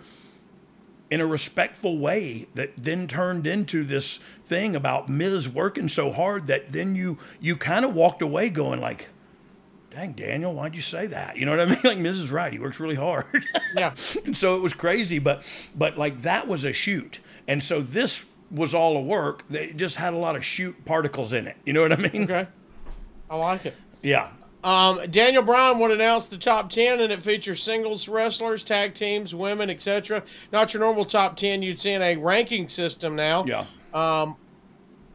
in a respectful way that then turned into this thing about Miz working so hard that then you you kind of walked away going like, dang Daniel, why'd you say that? You know what I mean? Like Miz is right. He works really hard. Yeah. and so it was crazy, but but like that was a shoot. And so this was all a work. They just had a lot of shoot particles in it. You know what I mean? Okay. I like it. Yeah. Um, Daniel Bryan would announce the top 10, and it features singles wrestlers, tag teams, women, etc. Not your normal top 10 you'd see in a ranking system now. Yeah. Um,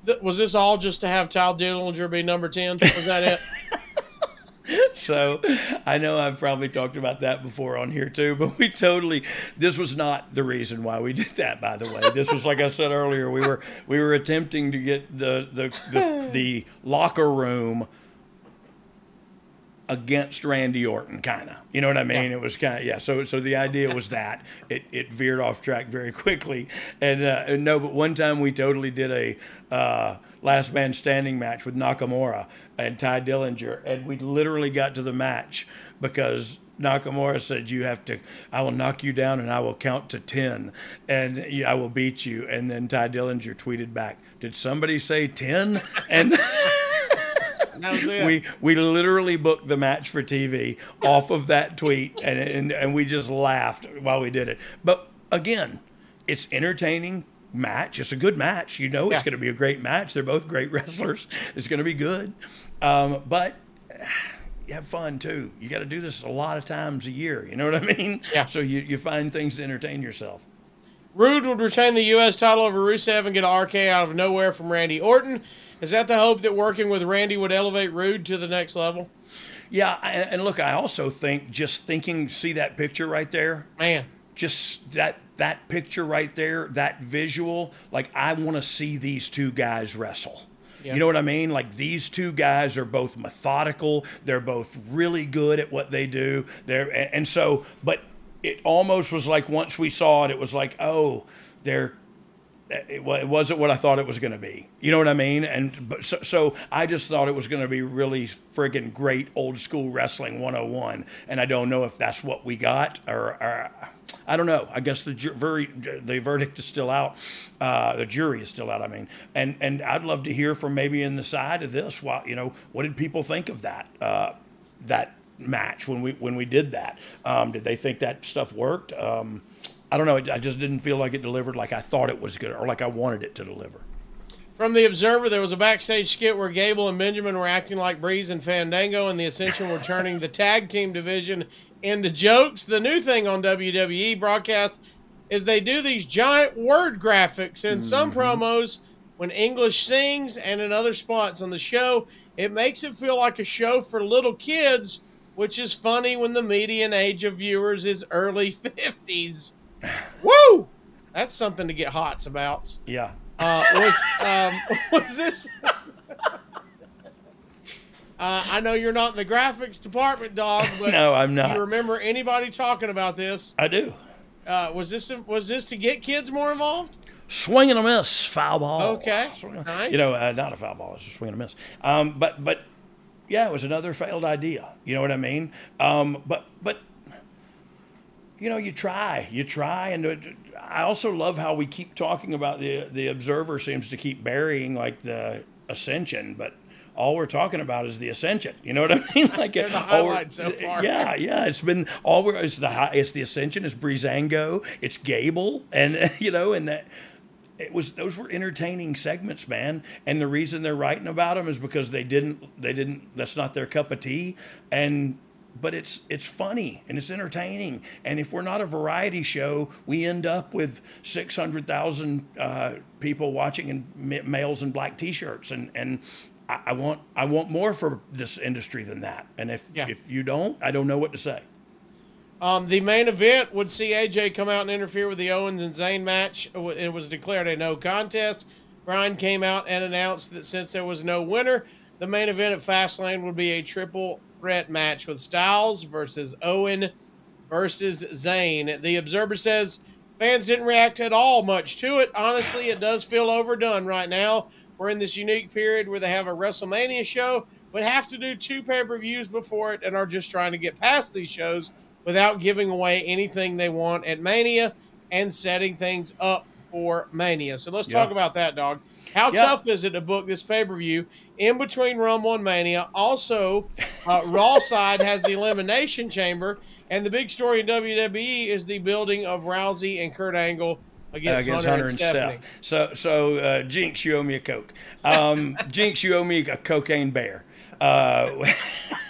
th- was this all just to have Tyler Dillinger be number 10? Was that it? so I know I've probably talked about that before on here too, but we totally this was not the reason why we did that by the way. This was like I said earlier, we were we were attempting to get the the the, the locker room against Randy Orton, kind of. You know what I mean? It was kind of yeah. So so the idea was that it, it veered off track very quickly, and, uh, and no, but one time we totally did a uh, last man standing match with Nakamura and Tye Dillinger, and we literally got to the match because. Nakamura said, "You have to. I will knock you down, and I will count to ten, and I will beat you." And then Tye Dillinger tweeted back, "Did somebody say 10? And That was it. We we literally booked the match for TV off of that tweet, and, and and we just laughed while we did it. But again, it's entertaining match. It's a good match. You know, it's Yeah. going to be a great match. They're both great wrestlers. It's going to be good. Um, but you have fun too. You got to do this a lot of times a year. You know what I mean? Yeah. So you, you find things to entertain yourself. Roode would retain the U.S. title over Rusev and get an RK out of nowhere from Randy Orton. Is that the hope that working with Randy would elevate Roode to the next level? Yeah, and, and look, I also think just thinking, see that picture right there, Man, just that that picture right there, that visual, like I want to see these two guys wrestle. Yeah. You know what I mean? Like these two guys are both methodical. They're both really good at what they do. They're and, and so, but it almost was like once we saw it, it was like, oh, they're it, it wasn't what I thought it was going to be. You know what I mean? And but so, so I just thought it was going to be really friggin' great old school wrestling 101, and I don't know if that's what we got or. or I don't know. I guess the ju- very, the verdict is still out. Uh, the jury is still out. I mean, and and I'd love to hear from maybe in the side of this. What you know, what did people think of that uh, that match when we when we did that? Um, did they think that stuff worked? Um, I don't know. I just didn't feel like it delivered like I thought it was good or like I wanted it to deliver. From the Observer, there was a backstage skit where Gable and Benjamin were acting like Breeze and Fandango, and the Ascension were turning the tag team division into jokes. The new thing on WWE broadcasts is they do these giant word graphics in some mm-hmm. promos when English sings and in other spots on the show. It makes it feel like a show for little kids, which is funny when the median age of viewers is early 50s. Woo! That's something to get hots about. Yeah. Uh, was um, was this? Uh, I know you're not in the graphics department, dog, but No, I'm not. you remember anybody talking about this? I do. Uh, was this was this to get kids more involved? Swing and a miss, foul ball. Okay, Swing nice. You know, uh, not a foul ball. It's a swing and a miss. Um, but but yeah, it was another failed idea. You know what I mean? Um, but but you know, you try, you try, and uh, I also love how we keep talking about the the observer seems to keep burying like the ascension, but all we're talking about is the ascension. You know what I mean? Like the all highlights so far. Yeah, yeah. It's been all we're it's the high, it's the ascension, it's Breezango, it's Gable, and you know, and that it was those were entertaining segments, man. And the reason they're writing about them is because they didn't they didn't that's not their cup of tea, and but it's it's funny and it's entertaining. And if we're not a variety show, we end up with six hundred thousand uh, people watching in males in black t-shirts, and and. I I want I want more for this industry than that, and if Yeah. if you don't, I don't know what to say. Um, the main event would see AJ come out and interfere with the Owens and Zayn match. It was declared a no contest. Bryan came out and announced that since there was no winner, the main event at Fastlane would be a triple threat match with Styles versus Owen versus Zayn. The Observer says fans didn't react at all much to it. Honestly, it does feel overdone right now. We're in this unique period where they have a WrestleMania show, but have to do two pay per views before it and are just trying to get past these shows without giving away anything they want at Mania and setting things up for Mania. So let's talk about that, dog. How Yeah. tough is it to book this pay per view in between Rumble and Mania? Also, uh, Raw side has the Elimination Chamber, and the big story in WWE is the building of Rousey and Kurt Angle against, against Hunter, and Stephanie. Steph. So, so uh, Jinx, you owe me a Coke. Um, Jinx, you owe me a cocaine bear. Uh,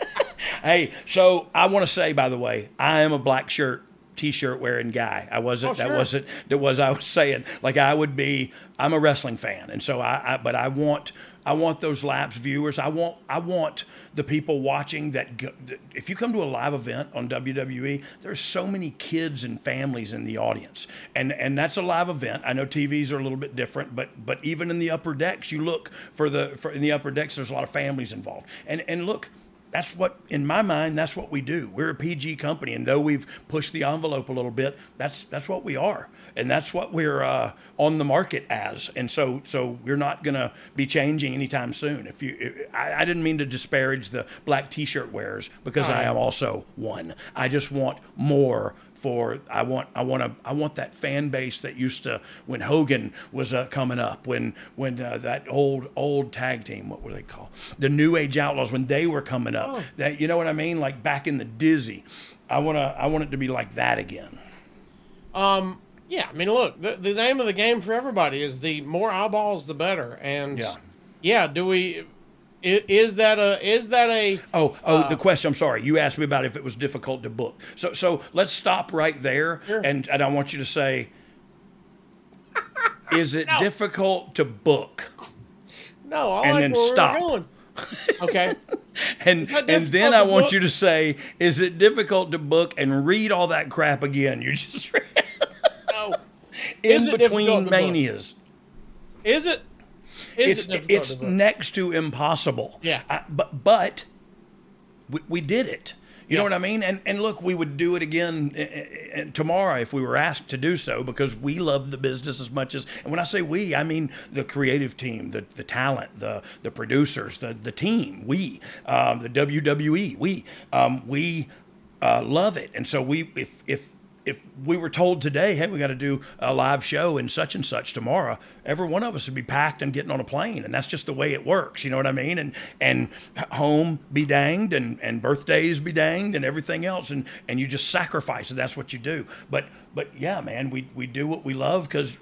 hey, so I want to say, by the way, I am a black shirt t-shirt wearing guy. I wasn't. Oh, That wasn't. That was I was saying. Like I would be. I'm a wrestling fan, and so I. I but I want. I want those lapsed viewers. I want. I want the people watching that. Go, that- if you come to a live event on WWE, there's so many kids and families in the audience, and and that's a live event. I know TVs are a little bit different, but but even in the upper decks, you look for the for in the upper decks. There's a lot of families involved, and and look that's what in my mind that's what we do. We're a pg company and though we've pushed the envelope a little bit that's that's what we are. And that's what we're uh, on the market as. And so so we're not going to be changing anytime soon. If you I, I didn't mean to disparage the black t-shirt wearers because i am also one. I just want more for I want I want to I want that fan base that used to when Hogan was uh, coming up when when uh, that old old tag team what were they called the New Age Outlaws when they were coming up that you know what I mean like back in the dizzy I want to I want it to be like that again Um, yeah, I mean, look, the, the name of the game for everybody is the more eyeballs, the better. And Yeah. yeah, do we? Is that a? Is that a? Oh, oh, the uh, question. I'm sorry. You asked me about if it was difficult to book. So, so let's stop right there, and and I want you to say, is it difficult to book? No, I And like then stop. Okay. And and then I want book? you to say, is it difficult to book and read all that crap again? You just read no. in between to book? manias. Is it? It's it it's next to impossible. Yeah. I, but but we, we did it. You know what I mean? And and look, we would do it again uh, uh, uh, tomorrow if we were asked to do so because we love the business as much as. And when I say we, I mean the creative team, the the talent, the the producers, the the team. We, um, the WWE. We um, we uh, love it. And so we if if if we were told today, hey, we got to do a live show in such and such tomorrow, every one of us would be packed and getting on a plane, and that's just the way it works. You know what I mean? And and home be danged, and and birthdays be danged, and everything else, and and you just sacrifice, and that's what you do. But but yeah, man, we we do what we love because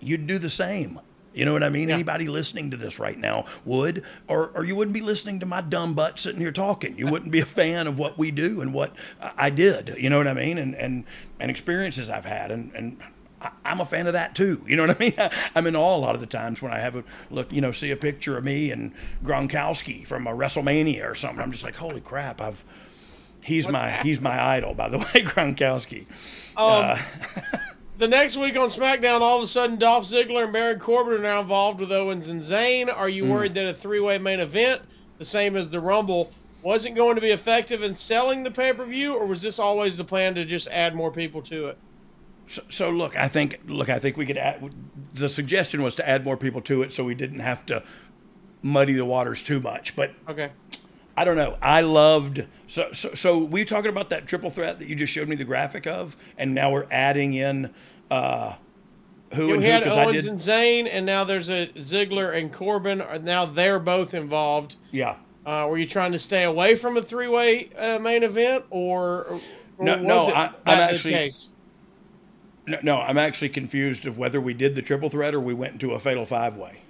you'd do the same. You know what I mean? Anybody listening to this right now would, or, or you wouldn't be listening to my dumb butt sitting here talking. You wouldn't be a fan of what we do and what I did. You know what I mean? And and and experiences I've had, and and I'm a fan of that too. You know what I mean? I'm in awe a lot of the times when I have a look, you know, see a picture of me and Gronkowski from a WrestleMania or something. I'm just like, holy crap! I've he's my he's my idol, by the way, Gronkowski. Um, the next week on SmackDown, all of a sudden, Dolph Ziggler and Baron Corbin are now involved with Owens and Zayn. Are you Mm. worried that a three-way main event, the same as the Rumble, wasn't going to be effective in selling the pay-per-view, or was this always the plan to just add more people to it? So, so look, I think look, I think we could add. The suggestion was to add more people to it, so we didn't have to muddy the waters too much. But Okay. I don't know. I loved so so. So we were talking about that triple threat that you just showed me the graphic of, and now we're adding in uh, who Yeah, and we who had I Owens did. and Zayn, and now there's a Ziggler and Corbin. Now they're both involved. yeah. Uh, were you trying to stay away from a three-way uh, main event, or, or No, was no, I- I'm actually- case? No, no, I'm actually confused of whether we did the triple threat or we went into a fatal five way.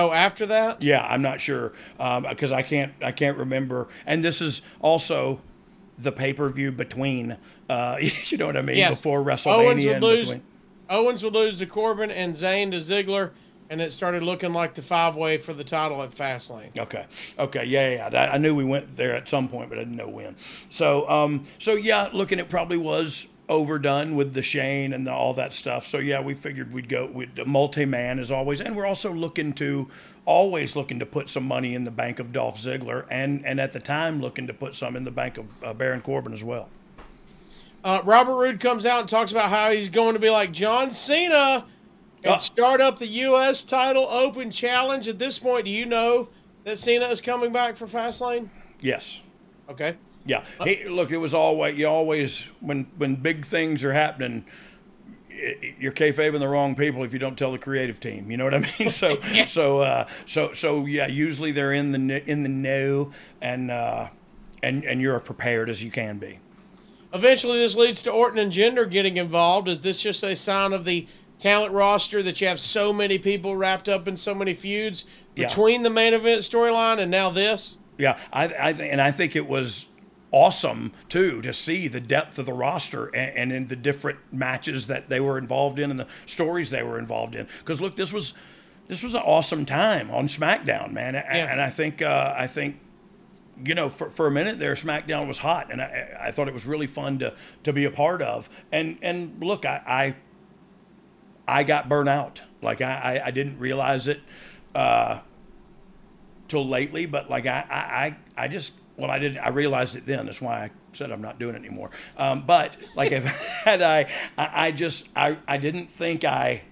Oh, after that? Yeah, I'm not sure because I can't I can't remember. And this is also the pay per view between. Uh, you know what I mean? Yes. Before WrestleMania. Owens would lose. between. Owens would lose to Corbin and Zayn to Ziggler, and it started looking like the five way for the title at Fastlane. Okay. Okay. Yeah, yeah. I knew we went there at some point, but I didn't know when. So, um, so yeah, looking, it probably was overdone with the Shane and the, all that stuff. So yeah, we figured we'd go with the multi-man as always, and we're also looking to always looking to put some money in the bank of Dolph Ziggler, and and at the time looking to put some in the bank of uh, Baron Corbin as well. Uh, Robert Roode comes out and talks about how he's going to be like John Cena and Uh, start up the U.S. title open challenge. At this point, do you know that Cena is coming back for Fastlane? Yes. Okay. Yeah. Hey, look, it was always you always when when big things are happening, you're kayfabing the wrong people if you don't tell the creative team. You know what I mean? So so uh, so so yeah. Usually they're in the in the know and uh, and and you're prepared as you can be. Eventually, this leads to Orton and Jinder getting involved. Is this just a sign of the talent roster that you have so many people wrapped up in so many feuds Yeah. between the main event storyline and now this? Yeah, I, I th- and I think it was awesome too to see the depth of the roster and, and in the different matches that they were involved in and the stories they were involved in. Because look, this was this was an awesome time on SmackDown, man, A- and I think uh, I think you know, for, for a minute there, SmackDown was hot, and I, I thought it was really fun to to be a part of. And and look, I I, I got burnt out. Like I, I, I didn't realize it uh, till lately, but like I I I just well I didn't I realized it then. That's why I said I'm not doing it anymore. Um, but like if had I, I I just I I didn't think I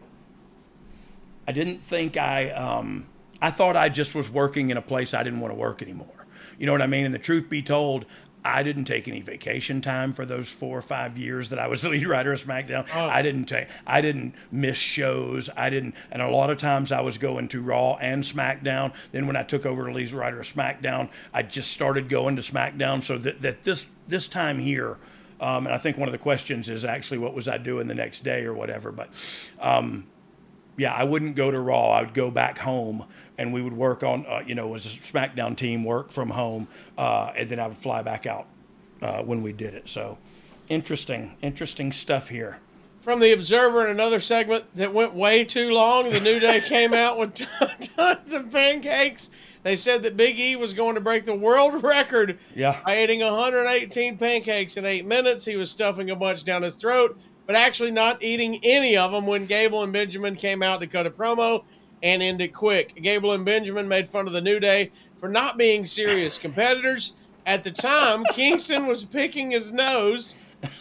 I didn't think I um, I thought I just was working in a place I didn't want to work anymore. You know what I mean? And the truth be told, I didn't take any vacation time for those four or five years that I was the lead writer of SmackDown. I didn't take, I didn't miss shows. I didn't, and a lot of times I was going to Raw and SmackDown. Then when I took over the lead writer of SmackDown, I just started going to SmackDown. So that, that this this time here, um, and I think one of the questions is actually what was I doing the next day or whatever. But um, yeah, I wouldn't go to Raw. I would go back home, and we would work on, uh, you know, as a SmackDown team, work from home, uh, and then I would fly back out uh, when we did it. So, interesting, interesting stuff here. From the Observer in another segment that went way too long, the New Day came out with tons of pancakes. They said that Big E was going to break the world record Yeah. by eating 118 pancakes in eight minutes. He was stuffing a bunch down his throat, but actually not eating any of them when Gable and Benjamin came out to cut a promo and end it quick. Gable and Benjamin made fun of the New Day for not being serious competitors. At the time, Kingston was picking his nose.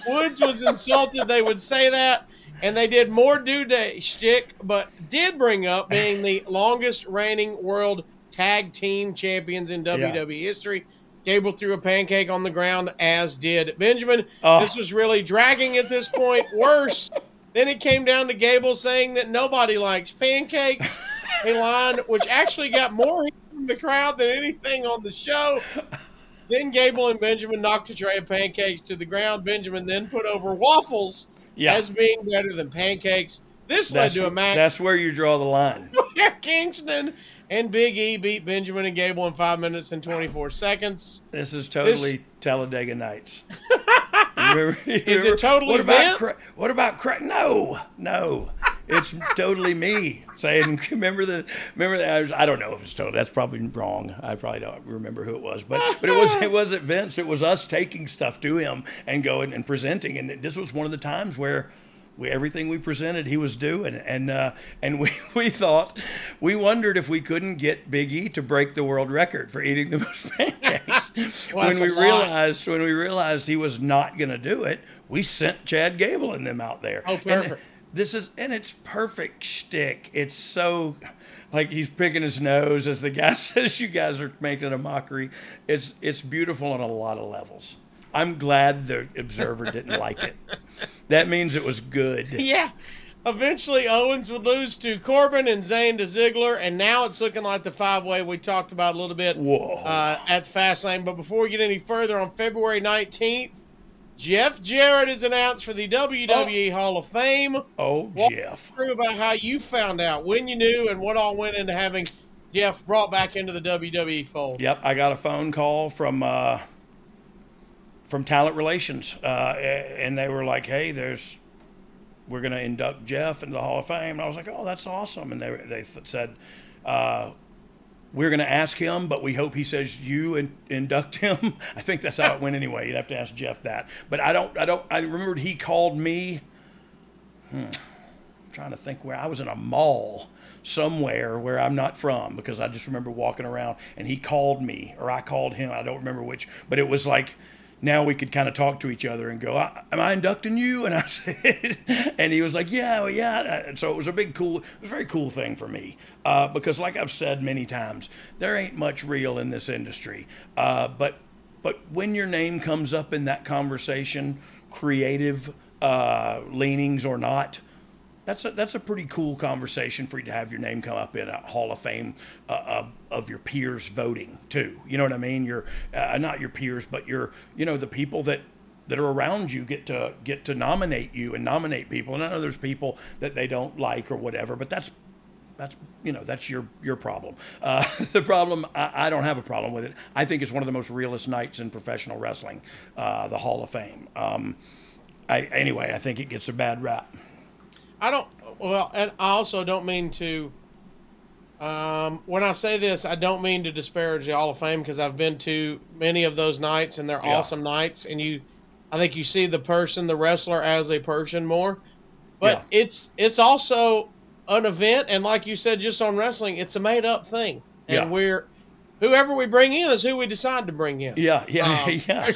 Woods was insulted they would say that, and they did more New Day shtick, but did bring up being the longest reigning world tag team champions in WWE history. Gable threw a pancake on the ground, as did Benjamin. Oh. This was really dragging at this point. Worse, then it came down to Gable saying that nobody likes pancakes, a line which actually got more from the crowd than anything on the show. Then Gable and Benjamin knocked a tray of pancakes to the ground. Benjamin then put over waffles Yeah. as being better than pancakes. This led to a match that's where you draw the line. Kingston and Big E beat Benjamin and Gable in five minutes and 24 seconds. This is totally Talladega Nights. Remember- Is it totally what about? Cra- what about Cra- no no it's totally me saying remember the remember that I, was, I don't know if it's totally that's probably wrong I probably don't remember who it was but but it was it wasn't Vince it was us taking stuff to him and going and presenting and this was one of the times where we, everything we presented he was doing. And uh, and we, we thought we wondered if we couldn't get Big E to break the world record for eating the most pancakes. Well, when we realized when we realized he was not going to do it we sent Chad Gable and them out there. Oh, And perfect. this is and it's perfect shtick. It's so like he's picking his nose as the guy says you guys are making a mockery. It's it's beautiful on a lot of levels I'm glad the observer didn't like it that means it was good Yeah. Eventually, Owens would lose to Corbin and Zayn to Ziggler, and now it's looking like the five way we talked about a little bit Whoa. uh, at Fastlane. But before we get any further, on February 19th, Jeff Jarrett is announced for the WWE Hall of Fame. oh Walk Jeff through about how you found out, when you knew, and what all went into having Jeff brought back into the WWE fold. Yep, I got a phone call from uh, from talent relations, uh, and they were like, "Hey, there's we're going to induct Jeff into the Hall of Fame." And I was like, "Oh, that's awesome!" And they they said. Uh, we're going to ask him, but we hope he says you in, induct him. I think that's how it went anyway. You'd have to ask Jeff that. But I don't, I don't, I remembered he called me. Hmm, I'm trying to think where I was in a mall somewhere where I'm not from because I just remember walking around and he called me or I called him. I don't remember which, but it was like now we could kind of talk to each other and go, "I- "Am I inducting you?" And I said, and he was like, "Yeah, well, yeah." And so it was a big, cool, it was a very cool thing for me uh, because, like I've said many times, there ain't much real in this industry, uh, but but when your name comes up in that conversation, creative uh, leanings or not, that's a, that's a pretty cool conversation for you to have your name come up in a Hall of Fame uh, of, of your peers voting too. You know what I mean? Your uh, not your peers, but your you know the people that that are around you get to get to nominate you and nominate people. And I know there's people that they don't like or whatever, but that's that's you know that's your your problem. Uh, the problem I, I don't have a problem with it. I think it's one of the most realist nights in professional wrestling, uh, the Hall of Fame. Um, I, anyway, I think it gets a bad rap. I don't. Well, and I also don't mean to. Um, when I say this, I don't mean to disparage the Hall of Fame because I've been to many of those nights and they're Yeah. awesome nights. And you, I think you see the person, the wrestler, as a person more. But it's it's also an event, and like you said, just on wrestling, it's a made up thing, and Yeah. we're whoever we bring in is who we decide to bring in. Yeah, yeah, Um, yeah.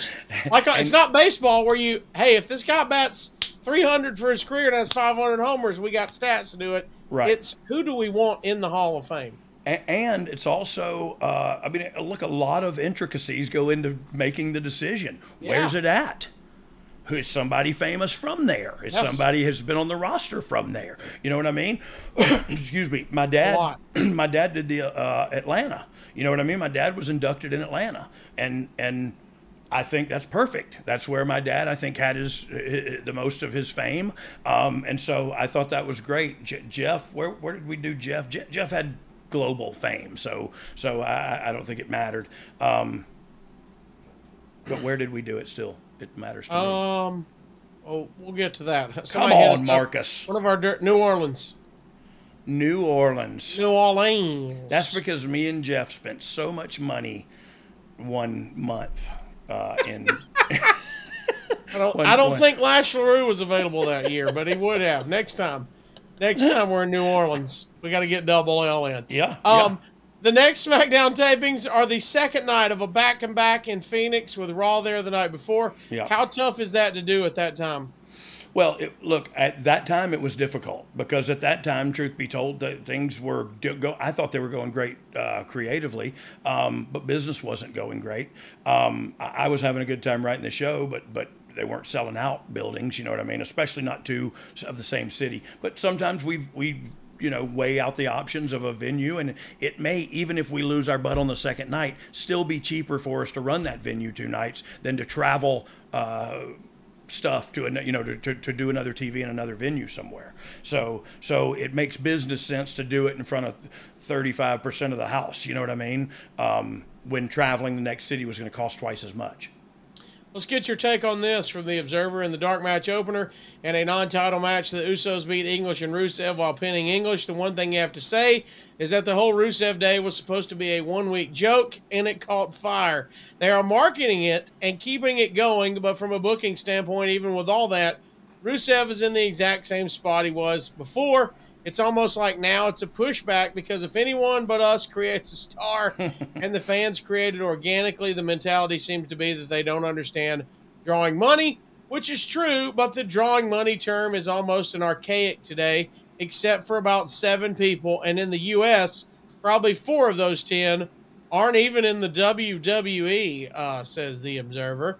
Like it's And- not baseball where you, hey, if this guy bats 300 for his career and has 500 homers, we got stats to do it. Right. It's who do we want in the Hall of Fame? And it's also, uh, I mean, look, a lot of intricacies go into making the decision. Where's it at? Who is somebody famous from there? Is Yes. somebody has been on the roster from there? You know what I mean? Excuse me. My dad, my dad did the uh, Atlanta. You know what I mean? My dad was inducted in Atlanta, and and I think that's perfect. That's where my dad, I think, had his, uh the most of his fame, um, and so I thought that was great. Je- Jeff, where where did we do Jeff? Je- Jeff had global fame, so so I, I don't think it mattered. Um, but where did we do it? Still, it matters to me. Um, oh, we'll get to that. Come Somebody us on. Marcus. One of our dir- New Orleans. New Orleans. New Orleans. That's because me and Jeff spent so much money one month uh, in. I don't, I don't think Lash LaRue was available that year, but he would have. Next time. Next time we're in New Orleans. We got to get double L in. Yeah. Um, The next SmackDown tapings are the second night of a back and back in Phoenix with Raw there the night before. Yeah. How tough is that to do at that time? Well, it, look, at that time it was difficult because at that time, truth be told, that things were go. I thought they were going great uh, creatively, um, but business wasn't going great. Um, I, I was having a good time writing the show, but but they weren't selling out buildings. You know what I mean? Especially not two of the same city. But sometimes we we you know weigh out the options of a venue, and it may even if we lose our butt on the second night, still be cheaper for us to run that venue two nights than to travel. Uh, stuff to you know to, to, to do another TV in another venue somewhere. So so it makes business sense to do it in front of 35% of the house. You know what I mean? Um, when traveling the next city was going to cost twice as much. Let's get your take on this from the Observer in the dark match opener and a non-title match. The Usos beat English and Rusev while pinning English. The one thing you have to say is that the whole Rusev day was supposed to be a one-week joke, and it caught fire. They are marketing it and keeping it going, but from a booking standpoint, even with all that, Rusev is in the exact same spot he was before. It's almost like now it's a pushback because if anyone but us creates a star and the fans create it organically, the mentality seems to be that they don't understand drawing money, which is true, but the drawing money term is almost an archaic today, except for about seven people. And in the US, probably four of those 10 aren't even in the WWE, uh, says the Observer.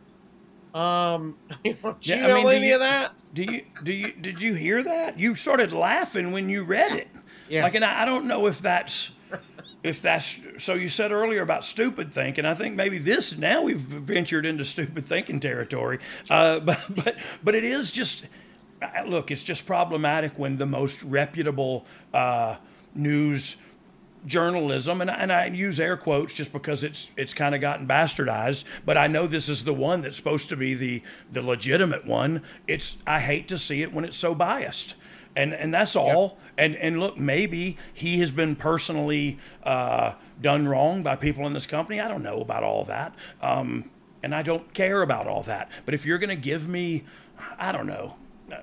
Um, do you Yeah, I know mean, do any you- of that? Do you do you did you hear that? You started laughing when you read it. Yeah. Like, and I, I don't know if that's if that's so. You said earlier about stupid thinking. I think maybe this now we've ventured into stupid thinking territory. Uh, but but but it is just look. It's just problematic when the most reputable uh, news journalism, and, and I use air quotes just because it's it's kind of gotten bastardized. But I know this is the one that's supposed to be the the legitimate one. It's I hate to see it when it's so biased, and and that's all. And and look, maybe he has been personally uh, done wrong by people in this company. I don't know about all that, um, and I don't care about all that. But if you're going to give me, I don't know.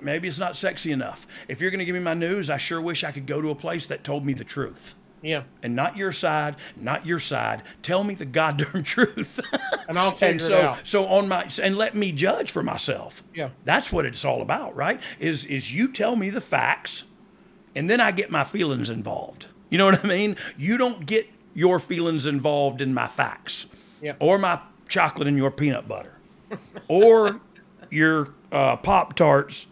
Maybe it's not sexy enough. If you're going to give me my news, I sure wish I could go to a place that told me the truth Yeah. and not your side, not your side. Tell me the goddamn truth. And I'll figure so, it out. So on my and let me judge for myself. Yeah. That's what it's all about, right? Is is you tell me the facts, and then I get my feelings involved. You know what I mean? You don't get your feelings involved in my facts, Yeah. or my chocolate and your peanut butter, or your uh, pop tarts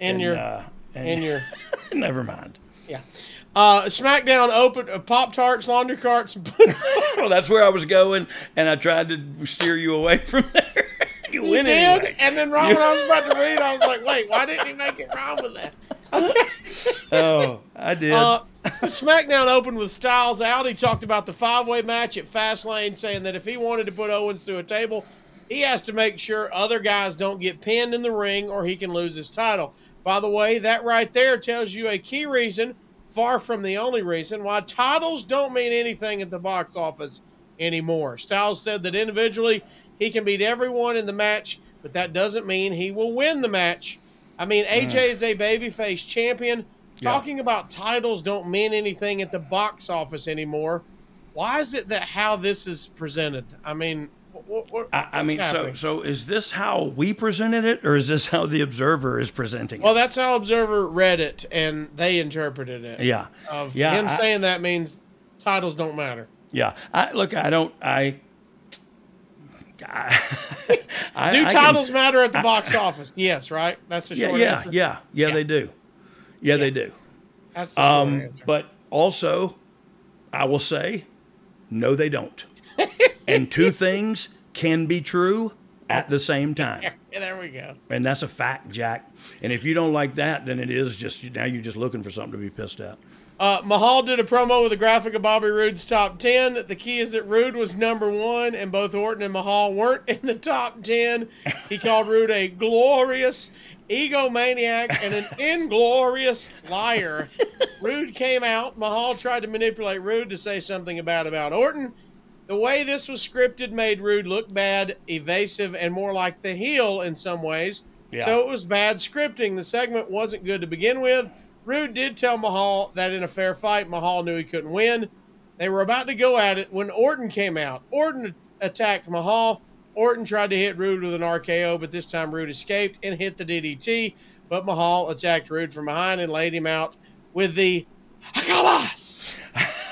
And, your uh, and your never mind. yeah. Uh, SmackDown opened uh, Pop Tarts, laundry carts. well, that's where I was going, and I tried to steer you away from there. you You went did, anyway. and then right when I was about to read, I was like, "Wait, why didn't he make it rhyme with that?" oh, I did. Uh, SmackDown opened with Styles out. He talked about the five way match at Fastlane, saying that if he wanted to put Owens through a table, he has to make sure other guys don't get pinned in the ring or he can lose his title. By the way, that right there tells you a key reason, far from the only reason, why titles don't mean anything at the box office anymore. Styles said that individually he can beat everyone in the match, but that doesn't mean he will win the match. I mean, AJ mm. is a babyface champion. Yeah. Talking about titles don't mean anything at the box office anymore. Why is it that how this is presented? I mean, what, what, I, I mean, so happening? so is this how we presented it, or is this how the Observer is presenting it? Well, that's how Observer read it, and they interpreted it. Yeah. Of Yeah, him I- saying that means titles don't matter. yeah. I look. I don't. I. I, I- Do I can- titles matter at the I- box office? Yes, right. That's the Yeah, short yeah, answer. yeah, yeah, yeah, They do. Yeah, they do. That's the short Um, answer. but also, I will say, no, they don't. And two things can be true at the same time. Yeah, there we go. And that's a fact, Jack. And if you don't like that, then it is just now you're just looking for something to be pissed at. Uh, Mahal did a promo with a graphic of Bobby Roode's top 10. That The key is that Roode was number one, and both Orton and Mahal weren't in the top 10. He called Roode a glorious egomaniac and an inglorious liar. Roode came out. Mahal tried to manipulate Roode to say something bad about Orton. The way this was scripted made Roode look bad, evasive, and more like the heel in some ways. Yeah. So it was bad scripting. The segment wasn't good to begin with. Roode did tell Mahal that in a fair fight, Mahal knew he couldn't win. They were about to go at it when Orton came out. Orton attacked Mahal. Orton tried to hit Roode with an RKO, but this time Roode escaped and hit the DDT. But Mahal attacked Roode from behind and laid him out with the Hakamas.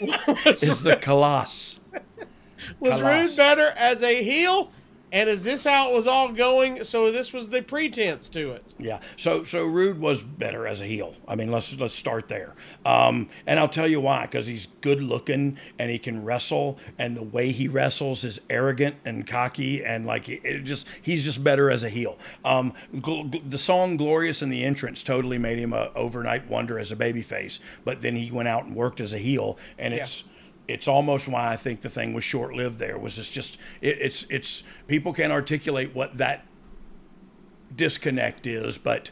Is the Colossus. Was. Roode better as a heel? And is this how it was all going? So this was the pretense to it. Yeah. So so Roode was better as a heel. I mean, let's let's start there. Um, and I'll tell you why. Because he's good looking and he can wrestle, and the way he wrestles is arrogant and cocky, and like it just he's just better as a heel. Um, the song "Glorious" in the entrance totally made him a overnight wonder as a babyface. But then he went out and worked as a heel, and Yeah. it's it's almost why I think the thing was short lived. There was it's just it, it's it's people can't articulate what that disconnect is, but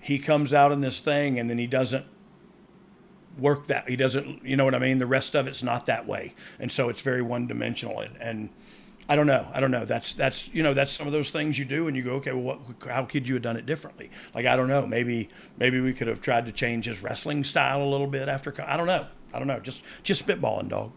he comes out in this thing and then he doesn't work that he doesn't you know what I mean. The rest of it's not that way, and so it's very one dimensional and. and I don't know. I don't know. That's that's you know that's some of those things you do, and you go, okay, well, what, how could you have done it differently? Like I don't know. Maybe maybe we could have tried to change his wrestling style a little bit after. I don't know. I don't know. Just just spitballing, dog.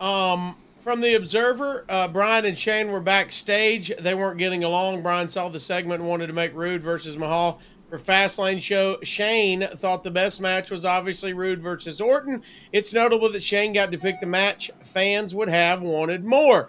Um, from the Observer, uh, Bryan and Shane were backstage. They weren't getting along. Bryan saw the segment and wanted to make Roode versus Mahal for Fastlane show. Shane thought the best match was obviously Roode versus Orton. It's notable that Shane got to pick the match fans would have wanted more.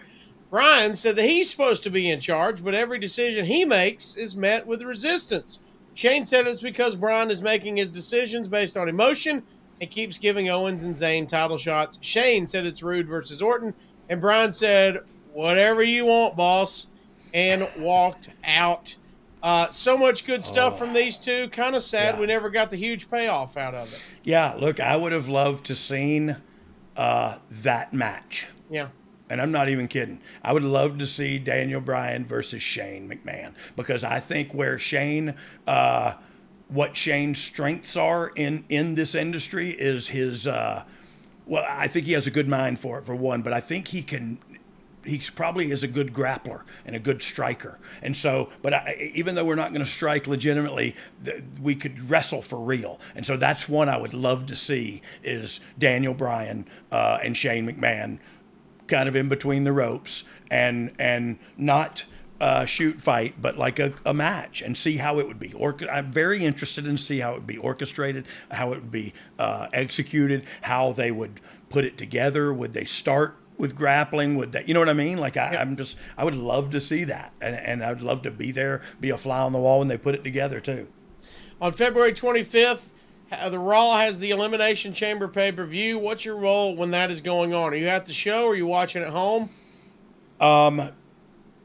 Bryan said that he's supposed to be in charge, but every decision he makes is met with resistance. Shane said it's because Bryan is making his decisions based on emotion and keeps giving Owens and Zayn title shots. Shane said it's Roode versus Orton, and Bryan said, "Whatever you want, boss," and walked out. Uh, so much good stuff from these two. Kind of sad we never got the huge payoff out of it. Yeah, look, I would have loved to seen uh, that match. Yeah. And I'm not even kidding. I would love to see Daniel Bryan versus Shane McMahon because I think where Shane, uh, what Shane's strengths are in in this industry is his. Uh, well, I think he has a good mind for it for one, but I think he can. He probably is a good grappler and a good striker, and so. But I, even though we're not going to strike legitimately, we could wrestle for real, and so that's one I would love to see is Daniel Bryan uh, and Shane McMahon kind of in between the ropes and and not uh, shoot fight, but like a, a match and see how it would be. Or I'm very interested in see how it would be orchestrated, how it would be uh, executed, how they would put it together. Would they start with grappling? Would that you know what I mean? Like I, I'm just I would love to see that, and and I'd love to be there, be a fly on the wall when they put it together too. On February 25th, uh, the Raw has the Elimination Chamber pay per view. What's your role when that is going on? Are you at the show or are you watching at home? Um,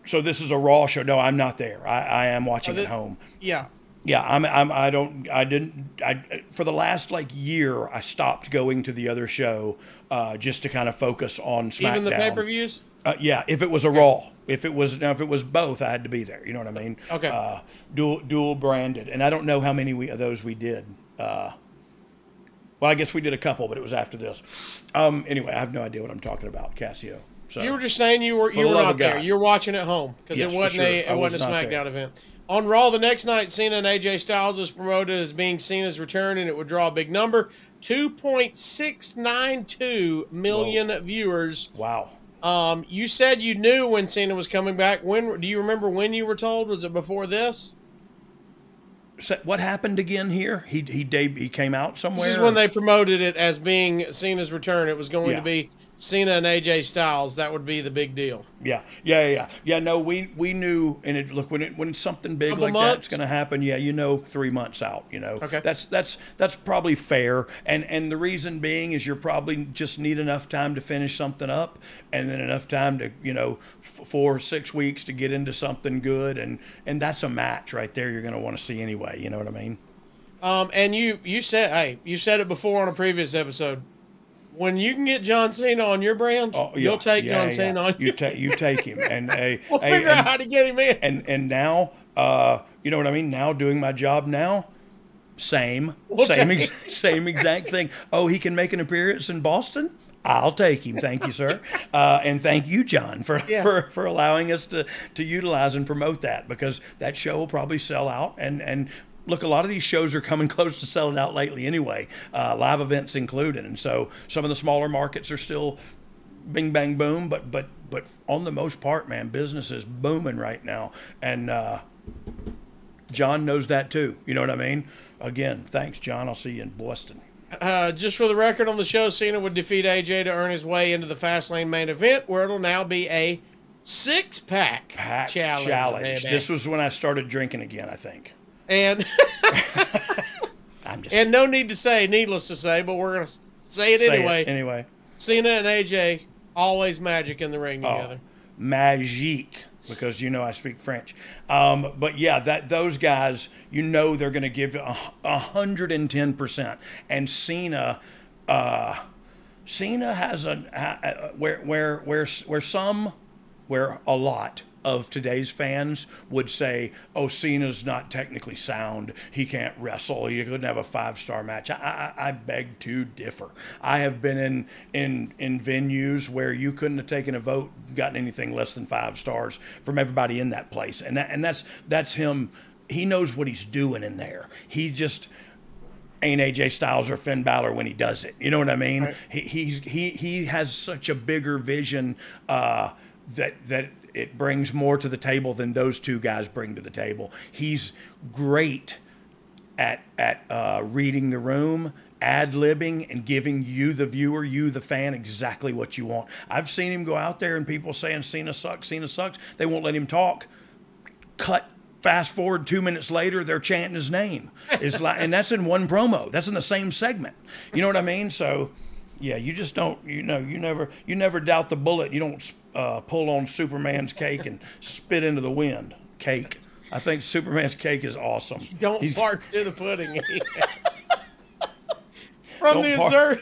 so this is a Raw show. No, I'm not there. I, I am watching Oh, at home. Yeah. Yeah, I'm, I'm. I don't. I didn't. I for the last like year, I stopped going to the other show uh, just to kind of focus on SmackDown. Even the pay per views. Uh, yeah, if it was a Raw, if it was now if it was both, I had to be there. You know what I mean? Okay. Uh, dual dual branded, and I don't know how many we, of those we did. Uh, well, I guess we did a couple, but it was after this. Um, anyway, I have no idea what I'm talking about, Casio. So You were just saying you were you were not there. You're watching at home because Yes, it wasn't a sure. I it was wasn't a SmackDown there. event. On Raw the next night, Cena and AJ Styles was promoted as being Cena's return, and it would draw a big number: two point six nine two million viewers. wow. Um, you said you knew when Cena was coming back. When do you remember when you were told? Was it before this? So what happened again here? He he he came out somewhere. This is when they promoted it as being Cena's return. It was going Yeah. to be Cena and AJ Styles. That would be the big deal. Yeah, yeah, yeah, yeah. Yeah, no, we we knew, and it look when it when something big Couple like months? that's going to happen. Yeah, you know, three months out. You know, Okay. That's that's that's probably fair, and and the reason being is you're probably just need enough time to finish something up, and then enough time to you know f- four six weeks to get into something good, and and that's a match right there. You're going to want to see anyway. You know what I mean? Um, and you you said hey you said it before on a previous episode. When you can get John Cena on your brand, Oh, yeah, you'll take yeah, John yeah. Cena on. You take you take him, and a We'll figure and- out how to get him in. and and now uh you know what i mean now doing my job now same We'll same ex- same exact thing oh he can make an appearance in boston I'll take him, thank you, sir, uh, and thank you, John, for, Yes. for, for allowing us to to utilize and promote that because that show will probably sell out. And and look, a lot of these shows are coming close to selling out lately, anyway, uh, live events included. And so some of the smaller markets are still bing bang boom but but but on the most part man business is booming right now. And uh john knows that too. You know what i mean? Again thanks john. I'll see you in boston. Uh, just for the record on the show, Cena would defeat AJ to earn his way into the Fastlane main event, where it'll now be a six pack Pack challenge. challenge this was when i started drinking again i think and i'm just and no need to say, needless to say, but we're gonna say it say it anyway. anyway Cena and AJ always magic in the ring Oh, together. magique because you know I speak French. Um, but yeah, that those guys, you know, they're going to give hundred and ten percent. And Cena, uh, Cena has a where where where where some, where a lot of today's fans would say, "Oh, Cena's not technically sound. He can't wrestle. He couldn't have a five-star match." I, I, I beg to differ. I have been in in in venues where you couldn't have taken a vote, gotten anything less than five stars from everybody in that place, and that and that's that's him. He knows what he's doing in there. He just ain't AJ Styles or Finn Balor when he does it. You know what I mean? He he's, he he has such a bigger vision uh, that that it brings more to the table than those two guys bring to the table. He's great at at uh, reading the room, ad libbing, and giving you the viewer, you the fan, exactly what you want. I've seen him go out there and people saying Cena sucks, Cena sucks. They won't let him talk. Cut. Fast forward two minutes later, they're chanting his name. It's like, and that's in one promo. That's in the same segment. You know what I mean? So, yeah, you just don't. You know, you never, you never doubt the bullet. You don't uh, pull on Superman's cake and spit into the wind. Cake. I think Superman's cake is awesome. Don't He's- fart to the pudding. from the observer,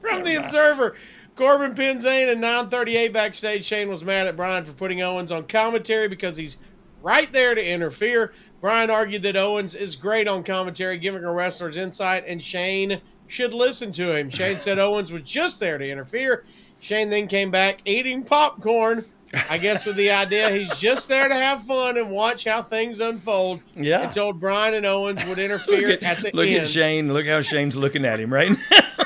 from the observer, Corbin pins and 9:38 backstage. Shane was mad at Bryan for putting Owens on commentary because he's right there to interfere. Bryan argued that Owens is great on commentary, giving a wrestler's insight, and Shane should listen to him. Shane said Owens was just there to interfere. Shane then came back eating popcorn. I guess with the idea he's just there to have fun and watch how things unfold. Yeah. And told Bryan and Owens would interfere at, at, the look end. Look at Shane. Look how Shane's looking at him, right? now.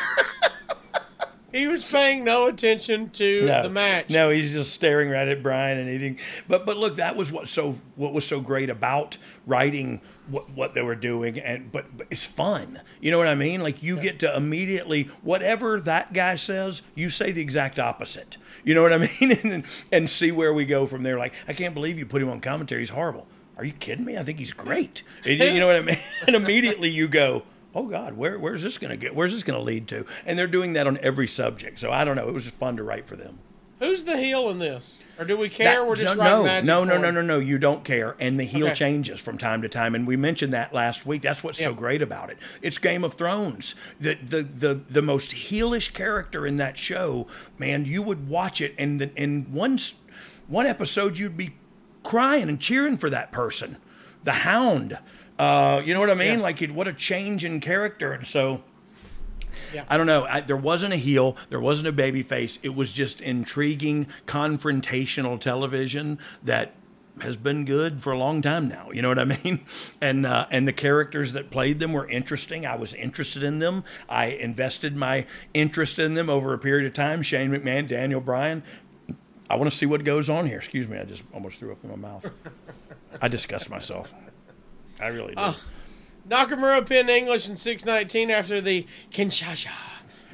He was paying no attention to no, the match. No, he's just staring right at Bryan and eating. But but look, that was what so what was so great about writing what what they were doing, and but, but it's fun. You know what I mean? Like you get to immediately whatever that guy says, you say the exact opposite. You know what I mean? and and see where we go from there. Like I can't believe you put him on commentary. He's horrible. Are you kidding me? I think he's great. you know what I mean? And immediately you go oh God, where, where's this going to get? Where's this going to lead to? And they're doing that on every subject. So I don't know. It was just fun to write for them. Who's the heel in this? Or do we care? That- We're just no, no, no, no, no, no, no. You don't care, and the heel Okay. changes from time to time, and we mentioned that last week. That's what's so great about it. It's Game of Thrones. The the the the most heelish character in that show, man. You would watch it, and the, in one one episode, you'd be crying and cheering for that person, the Hound. Uh, you know what I mean? Yeah. Like, what a change in character, and so. Yeah. I don't know. I, there wasn't a heel. There wasn't a baby face. It was just intriguing, confrontational television that has been good for a long time now. You know what I mean? And uh, and the characters that played them were interesting. I was interested in them. I invested my interest in them over a period of time. Shane McMahon, Daniel Bryan. I want to see what goes on here. Excuse me. I just almost threw up in my mouth. I disgust myself. I really do. Nakamura pinned English in 619 after the Kinshasa.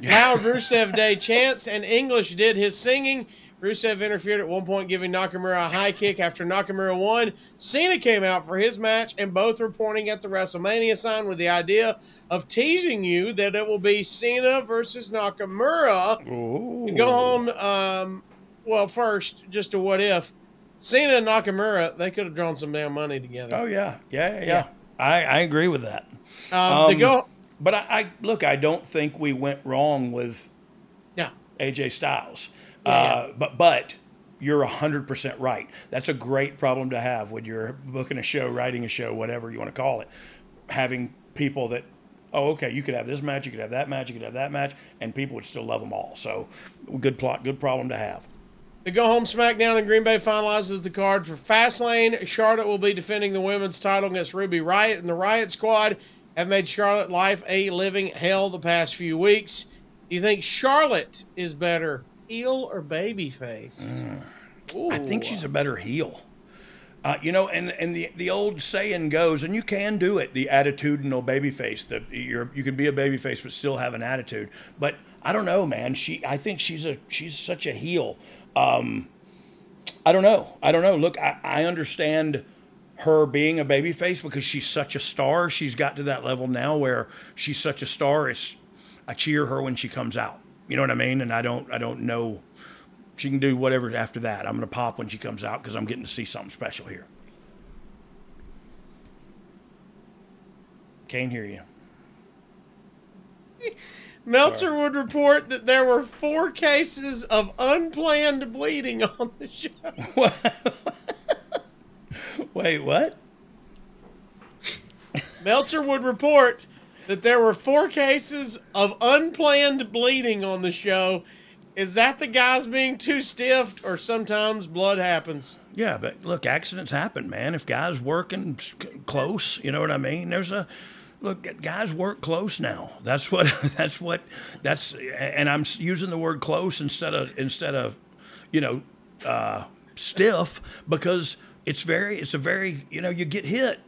Now Rusev Day chants, and English did his singing. Rusev interfered at one point, giving Nakamura a high kick after Nakamura won. Cena came out for his match, and both were pointing at the WrestleMania sign with the idea of teasing you that it will be Cena versus Nakamura. Ooh. Go home. Um, well, first, just a what if. Cena and Nakamura, they could have drawn some damn money together. Oh yeah, yeah, yeah. Yeah. yeah. I, I agree with that. Um, Um, go, But I, I look, I don't think we went wrong with yeah. AJ Styles. Yeah, uh, But but you're hundred percent right. That's a great problem to have when you're booking a show, writing a show, whatever you want to call it. Having people that, oh, okay, you could have this match, you could have that match, you could have that match, and people would still love them all. So good plot, good problem to have. The Go Home SmackDown in Green Bay finalizes the card for Fastlane. Charlotte will be defending the women's title against Ruby Riott, and the Riott Squad have made Charlotte life a living hell the past few weeks. Do you think Charlotte is better, heel or babyface? I think she's a better heel. Uh, you know, and and the the old saying goes, and you can do it, the attitudinal babyface. That you're you can be a babyface but still have an attitude. But I don't know, man. She I think she's a she's such a heel. Um, I don't know. I don't know. Look, I, I understand her being a babyface because she's such a star. She's got to that level now where she's such a star. It's I cheer her when she comes out. You know what I mean? And I don't I don't know she can do whatever after that. I'm going to pop when she comes out because I'm getting to see something special here. Can't hear you. Meltzer would report that there were four cases of unplanned bleeding on the show. Wait, what? Meltzer would report that there were four cases of unplanned bleeding on the show. Is that the guys being too stiff, or sometimes blood happens? Yeah, but look, accidents happen, man. If guys working close, you know what I mean. There's a look. Guys work close now. That's what. That's what. That's. And I'm using the word close instead of instead of, you know, uh, stiff because it's very. It's a very. You know, you get hit.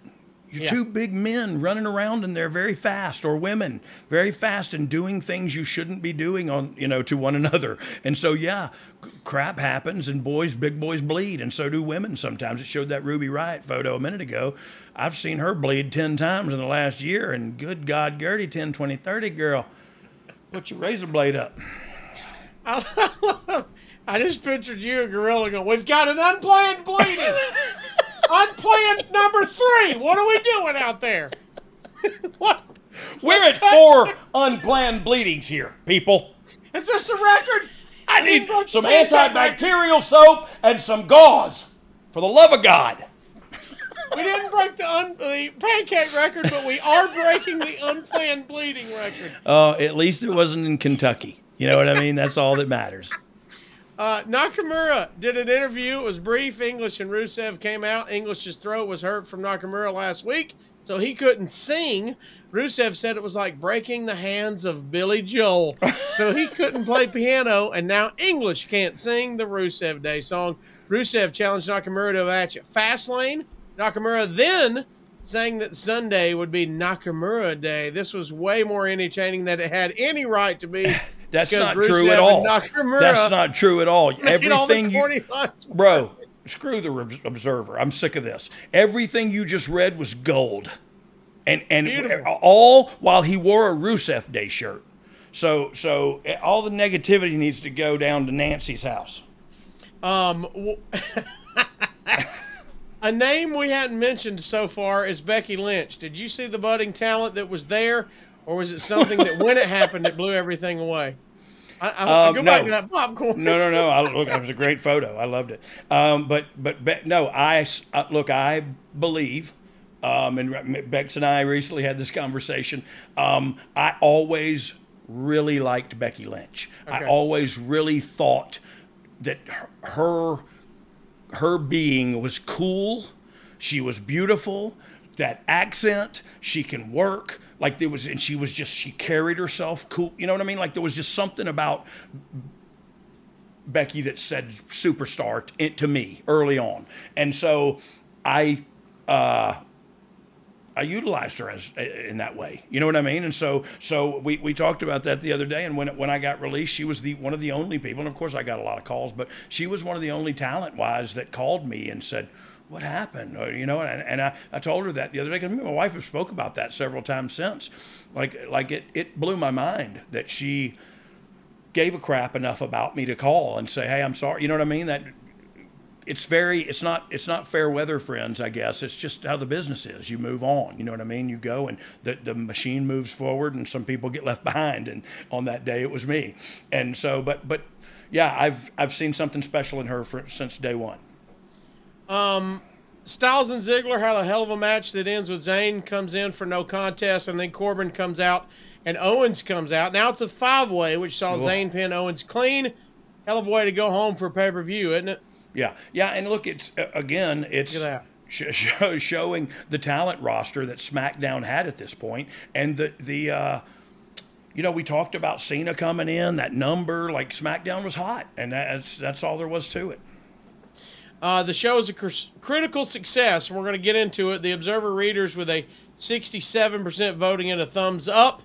You're Yeah. two big men running around and they're very fast, or women very fast and doing things you shouldn't be doing on, you know, to one another. And so, yeah, crap happens and boys, big boys bleed, and so do women sometimes. It showed that Ruby Riott photo a minute ago. I've seen her bleed 10 times in the last year, and good God, Gertie, 10, 20, 30, girl, put your razor blade up. I just pictured you, a gorilla, going, "We've got an unplanned bleeding, unplanned number three. What are we doing out there? what? We're Let's at cut- four unplanned bleedings here, people. Is this a record? I We need some the record. antibacterial soap and some gauze. For the love of God. We didn't break the, un- the pancake record, but we are breaking the unplanned bleeding record. Uh, at least it wasn't in Kentucky. You know what I mean? That's all that matters. Uh, Nakamura did an interview. It was brief. English and Rusev came out. English's throat was hurt from Nakamura last week, so he couldn't sing. Rusev said it was like breaking the hands of Billy Joel, so he couldn't play piano, and now English can't sing the Rusev Day song. Rusev challenged Nakamura to a match at Fastlane. Nakamura then saying that Sunday would be Nakamura Day. This was way more entertaining than it had any right to be. That's not true at all. That's not true at all. made all Everything you, bro, screw the Observer. I'm sick of this. Everything you just read was gold, and and Beautiful. all while he wore a Rusev Day shirt. So so eh, all the negativity needs to go down to Nancy's house. Um, w- a name we hadn't mentioned so far is Becky Lynch. Did you see the budding talent that was there, or was it something that when it happened it blew everything away? I, I, Um, go back no. to that popcorn. no, no, no. I, look, it was a great photo. I loved it. Um, but, but, Be- no, I uh, look. I believe, um, and Bex and I recently had this conversation. Um, I always really liked Becky Lynch. I always really thought that her her being was cool. She was beautiful. That accent, she can work. Like there was, and she was just, she carried herself cool. You know what I mean? Like there was just something about Becky that said superstar t- to me early on. And so I, uh, I utilized her as in that way. You know what I mean? And so, so we, we talked about that the other day. And when when I got released, she was the one of the only people. And of course, I got a lot of calls, but she was one of the only talent wise that called me and said, "What happened?" Or, you know, and, and I, I told her that the other day. Because my wife has spoke about that several times since. Like like it it blew my mind that she gave a crap enough about me to call and say, "Hey, I'm sorry." You know what I mean? That it's very it's not it's not fair weather friends i guess it's just how the business is you move on you know what i mean you go and the, the machine moves forward and some people get left behind and on that day it was me and so but but yeah i've i've seen something special in her for, since day one Um, Styles and Ziggler had a hell of a match that ends with Zayn comes in for no contest, and then Corbin comes out and Owens comes out. Now it's a five way, which saw Ugh. Zayn pin Owens clean. Hell of a way to go home for a pay per view, isn't it? yeah yeah and look it's uh, again it's at sh- showing the talent roster that smackdown had at this point and the the uh you know, we talked about Cena coming in, that number, like SmackDown was hot, and that's that's all there was to it. Uh, the show is a cr- critical success, and we're going to get into it. The Observer readers with a 67% voting and a thumbs up.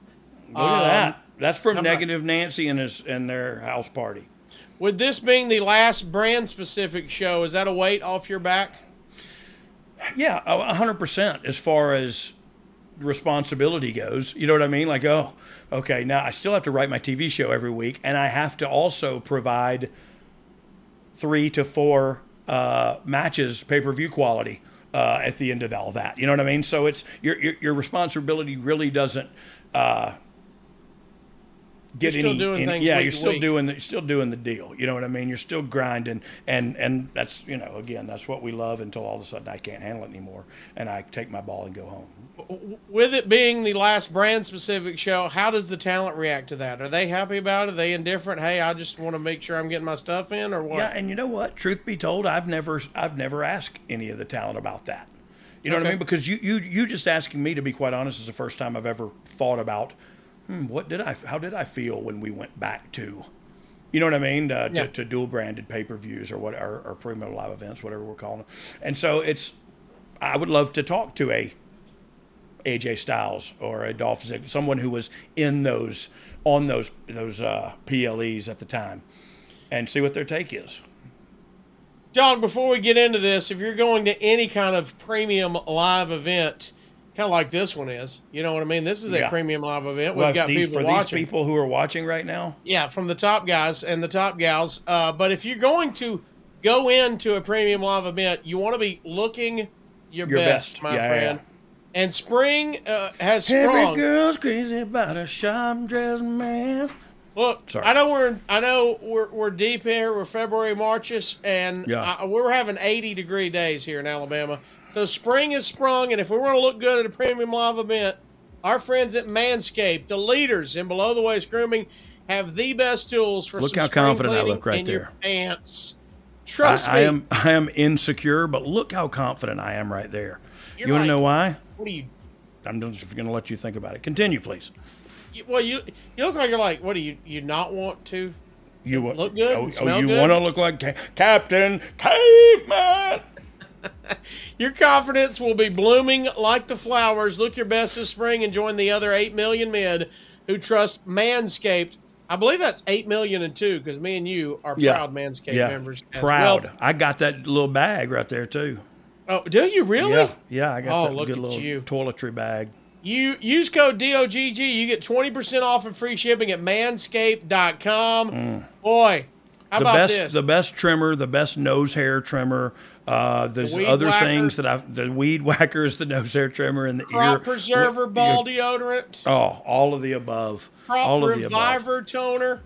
Look at Um, that. That's from about- Negative Nancy and his and their house party. With this being the last brand specific show, is that a weight off your back? Yeah, a hundred percent. As far as responsibility goes, you know what I mean? Like, oh, okay, now I still have to write my TV show every week, and I have to also provide three to four uh, matches, pay per view quality. Uh, at the end of all that, you know what I mean. So it's your your, your responsibility really doesn't uh, get You're still any. doing any- things yeah, you're still week. doing the, you're still doing the deal. You know what I mean. You're still grinding, and and that's you know again that's what we love until all of a sudden I can't handle it anymore, and I take my ball and go home. With it being the last brand specific show, how does the talent react to that? Are they happy about it? Are they indifferent? Hey, I just want to make sure I'm getting my stuff in, or what? Yeah, and you know what? Truth be told, I've never I've never asked any of the talent about that. You know what I mean? Because you you you just asking me to be quite honest is the first time I've ever thought about hmm, what did I how did I feel when we went back to you know what I mean? Uh, Yeah. to, to dual branded pay per views or what or, or premium live events, whatever we're calling them. And so it's I would love to talk to a AJ Styles or a Dolph Ziggler, someone who was in those on those those uh, PLEs at the time, and see what their take is. Dog, before we get into this, if you're going to any kind of premium live event, kind of like this one is, you know what I mean? This is a Yeah. premium live event. We've Well, got these, people for watching. these people who are watching right now. Yeah, from the top guys and the top gals. Uh, but if you're going to go into a premium live event, you want to be looking your, Your best, best. my Yeah, friend. And spring uh, has Every girl's crazy about a sharp dressed man. Look, Sorry. I know we're I know we're, we're deep here. We're February Marches, and Yeah. I, we're having 80 degree days here in Alabama. So spring has sprung, and if we want to look good at a premium live event, our friends at Manscaped, the leaders in below the waist grooming, have the best tools for Look some how confident I look right there. Pants. Trust I, me. I am I am insecure, but look how confident I am right there. You're you want like- to know why? What do you? I'm just going to let you think about it. Continue, please. you- Well, you you look like you're like. What do you you not want to? You Look good Oh, oh, you want to look like Ca- Captain Caveman? Your confidence will be blooming like the flowers. Look your best this spring and join the other 8 million men who trust Manscaped. I believe that's 8 million and two because me and you are Yeah. proud Manscaped yeah, members. proud. well. I got that little bag right there too. Oh, do you really? Yeah, yeah. I got Oh, that look good at little you. toiletry bag. You use code DOGG. You get 20% off and free shipping at manscaped.com. Mm. Boy, How the about best, this? the best trimmer, the best nose hair trimmer. Uh, there's weed other whacker. things that I've. The weed whacker is the nose hair trimmer and the Crop ear preserver, wh- ball deodorant, Oh, all of the above. crop all of the above. reviver toner.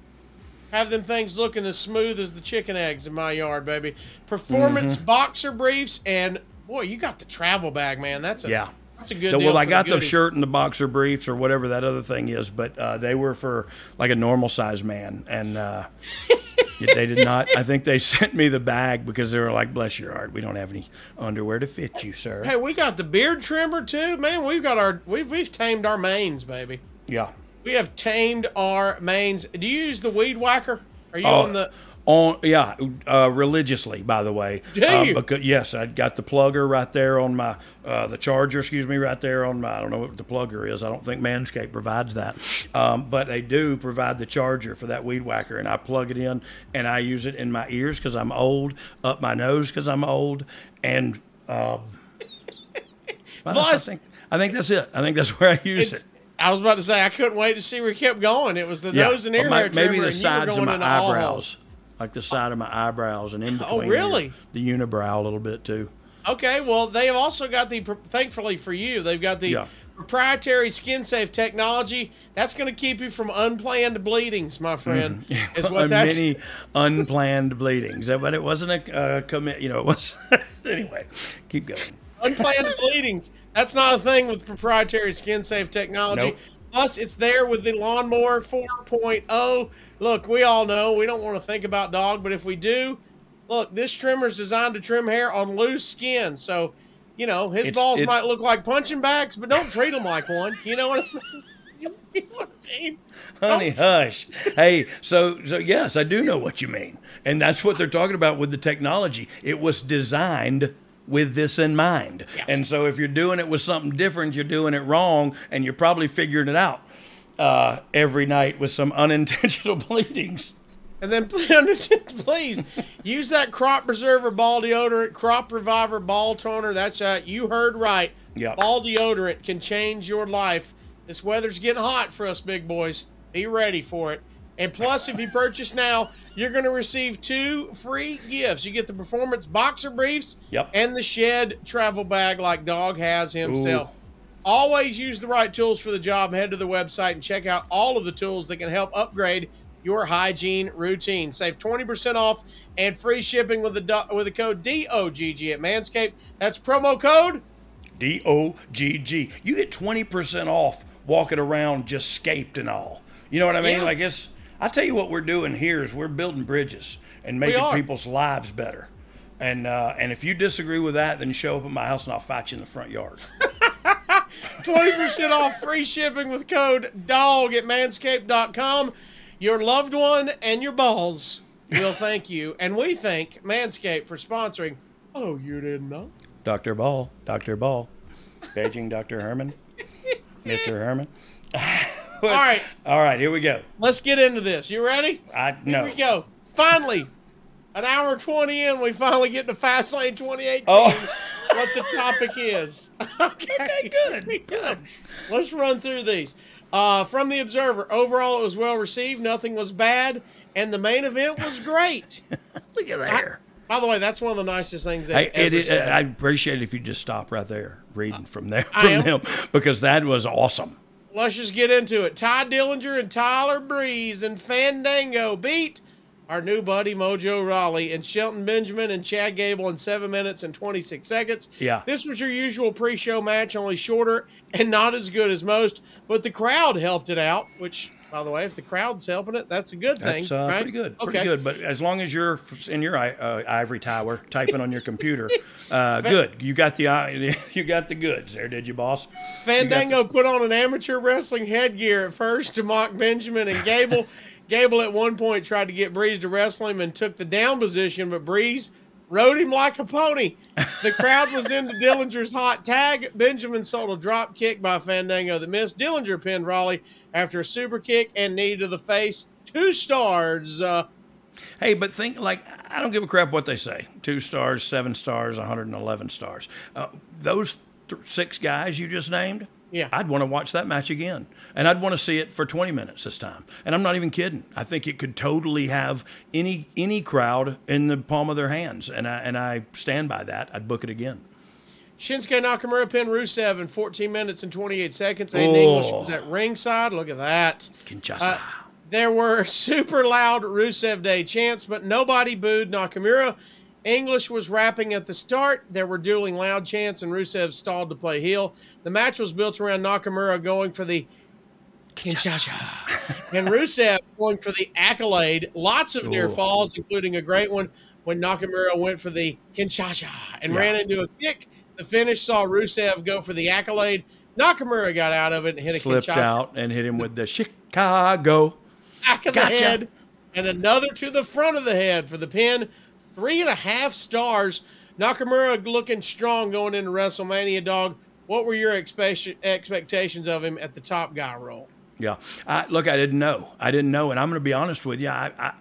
Have them things looking as smooth as the chicken eggs in my yard, baby. Performance Mm-hmm. boxer briefs, and boy, you got the travel bag, man. That's a Yeah. That's a good The- deal. well, I got the goodies. shirt and the boxer briefs or whatever that other thing is, but uh, they were for like a normal size man, and uh, they did not. I think they sent me the bag because they were like, "Bless your heart, we don't have any underwear to fit you, sir." Hey, we got the beard trimmer too, man. We've got our we've we've tamed our manes, baby. Yeah. We have tamed our manes. Do you use the weed whacker? Are you Oh, on the? On yeah, uh, religiously. By the way, Uh, because, yes, I got the plugger right there on my uh, the charger. Excuse me, right there on my. I don't know what the plugger is. I don't think Manscaped provides that, um, but they do provide the charger for that weed whacker, and I plug it in and I use it in my ears because I'm old, up my nose because I'm old, and um, well, I think I think that's it. I think that's where I use It's, it. I was about to say I couldn't wait to see where you kept going. It was the Yeah, nose and ear my- hair trimmer, maybe the and you were sides of my eyebrows. Like the side of my eyebrows and in between. Oh, really? The unibrow a little bit too. Okay, well, they have also got the, thankfully for you, they've got the Yeah. proprietary skin safe technology. That's going to keep you from unplanned bleedings, my friend. Is what that's. many unplanned bleedings, but it wasn't a uh, commit. You know, it was anyway. Keep going. unplanned bleedings. That's not a thing with proprietary skin safe technology. Nope. Plus, it's there with the lawnmower 4.0. Look, we all know we don't want to think about dog, but if we do, look, this trimmer is designed to trim hair on loose skin. So, you know, his It's- balls it's- might look like punching bags, but don't treat them like one. You know what I mean? You know what I mean? Honey, hush. Hey, so so yes, I do know what you mean, and that's what they're talking about with the technology. It was designed with this in mind, and so if you're doing it with something different, you're doing it wrong, and you're probably figuring it out uh, every night with some unintentional bleedings. And then please use that crop preserver ball deodorant, crop reviver ball toner. That's uh, you heard right. Yep. Ball deodorant can change your life. This weather's getting hot for us big boys. Be ready for it. And plus, if you purchase now, you're going to receive two free gifts. You get the performance boxer briefs Yep. and the shed travel bag like Dog has himself. Always use the right tools for the job. Head to the website and check out all of the tools that can help upgrade your hygiene routine. Save 20% off and free shipping with the with the code DOGG at Manscaped. That's promo code D O G G. You get twenty percent off walking around just scaped and all. You know what I mean? Yeah. Like it's. I tell you what we're doing here is we're building bridges and making people's lives better. And uh, and if you disagree with that, then show up at my house and I'll fight you in the front yard. 20% off free shipping with code DOGG at manscaped.com. Your loved one and your balls will thank you. And we thank Manscaped for sponsoring. Oh, you didn't know? Dr. Ball, Dr. Ball, Beijing Dr. Herman, Mr. Herman. All right, All right, here we go. let's get into this. You ready? I know. Here we go. Finally, an hour 20 in, we finally get to Fastlane 2018. Oh. what the topic is. Okay, good. Good. Let's run through these. Uh, from the Observer, overall it was well received. Nothing was bad, and the main event was great. Look at there. By the way, that's one of the nicest things they've it, ever it. I'd appreciate it if you just stop right there reading from there from them because that was awesome. Let's just get into it. Tye Dillinger and Tyler Breeze and Fandango beat our new buddy Mojo Rawley and Shelton Benjamin and Chad Gable in seven minutes and 26 seconds. Yeah. This was your usual pre show match, only shorter and not as good as most, but the crowd helped it out, which, by the way, if the crowd's helping it, that's a good thing. That's uh, right? pretty good. Okay. Pretty good. But as long as you're in your uh, ivory tower typing on your computer, uh, good. You got the i- you got the goods there, did you, boss? Fandango put on an amateur wrestling headgear at first to mock Benjamin and Gable. Gable at one point tried to get Breeze to wrestle him and took the down position, but Breeze rode him like a pony. The crowd was into Dillinger's hot tag. Benjamin sold a drop kick by Fandango that missed. Dillinger pinned Rawley after a super kick and knee to the face. Two stars. Uh, Hey, but think like I don't give a crap what they say. Two stars, seven stars, 111 stars. Uh, those th- six guys you just named, Yeah. I'd want to watch that match again, and I'd want to see it for 20 minutes this time. And I'm not even kidding. I think it could totally have any any crowd in the palm of their hands, and I and I stand by that. I'd book it again. Shinsuke Nakamura pinned Rusev in 14 minutes and 28 seconds. Aiden Oh. English was at ringside. Look at that. Kinshasa. Uh, there were super loud Rusev Day chants, but nobody booed Nakamura. English was rapping at the start. There were dueling loud chants, and Rusev stalled to play heel. The match was built around Nakamura going for the Kinshasa and Rusev going for the accolade. Lots of near falls, including a great one when Nakamura went for the Kinshasa and Yeah. ran into a kick. The finish saw Rusev go for the accolade. Nakamura got out of it and hit a Slipped Kinshasa out and hit him with the Chicago. back of Gotcha. the head and another to the front of the head for the pin. Three and a half stars. Nakamura looking strong going into WrestleMania, dog. What were your expect- expectations of him at the top guy role? Yeah. I, look, I didn't know. I didn't know, and I'm going to be honest with you. I, I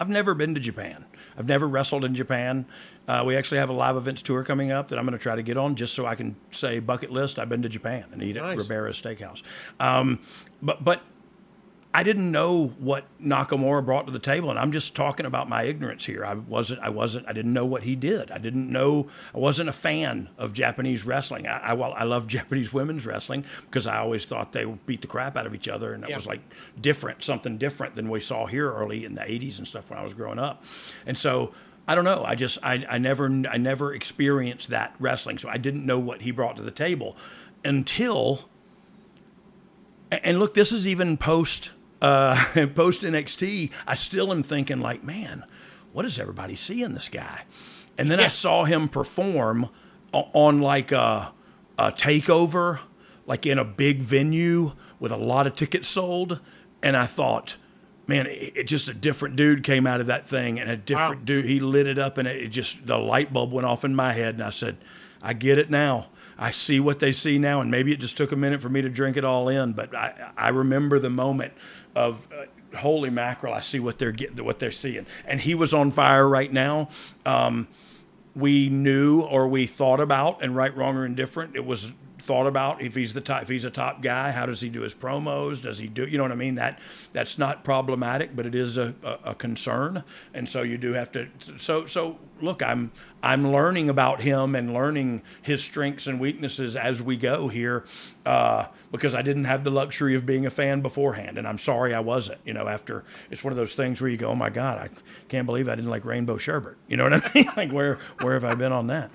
I've never been to Japan. I've never wrestled in Japan. Uh, we actually have a live events tour coming up that I'm going to try to get on just so I can say bucket list. I've been to Japan and eat Nice. at Ribera's Steakhouse. Um, but but I didn't know what Nakamura brought to the table, and I'm just talking about my ignorance here. I wasn't, I wasn't, I didn't know what he did. I didn't know, I wasn't a fan of Japanese wrestling. I, I, well, I love Japanese women's wrestling because I always thought they would beat the crap out of each other, and it Yeah. was like different, something different than we saw here early in the '80s and stuff when I was growing up. And so I don't know. I just, I, I never, I never experienced that wrestling, so I didn't know what he brought to the table until and look, this is even post uh, post NXT. I still am thinking like, man, what does everybody see in this guy? And then I saw him perform on like a, a takeover, like in a big venue with a lot of tickets sold, and I thought. Man, it, it just a different dude came out of that thing, and a different dude. He lit it up, and it, it just the light bulb went off in my head, and I said, "I get it now. I see what they see now, and maybe it just took a minute for me to drink it all in, but I, I remember the moment of uh, holy mackerel! I see what they're getting, what they're seeing, and he was on fire right now. Um, we knew or we thought about, and right, wrong, or indifferent, it was thought about if he's the top, if he's a top guy, how does he do his promos? Does he do, you know what I mean? That that's not problematic, but it is a, a, a concern, and so you do have to. So so look, I'm I'm learning about him and learning his strengths and weaknesses as we go here, uh, because I didn't have the luxury of being a fan beforehand, and I'm sorry I wasn't. You know, after it's one of those things where you go, oh my God, I can't believe I didn't like Rainbow Sherbet. You know what I mean? like where where have I been on that?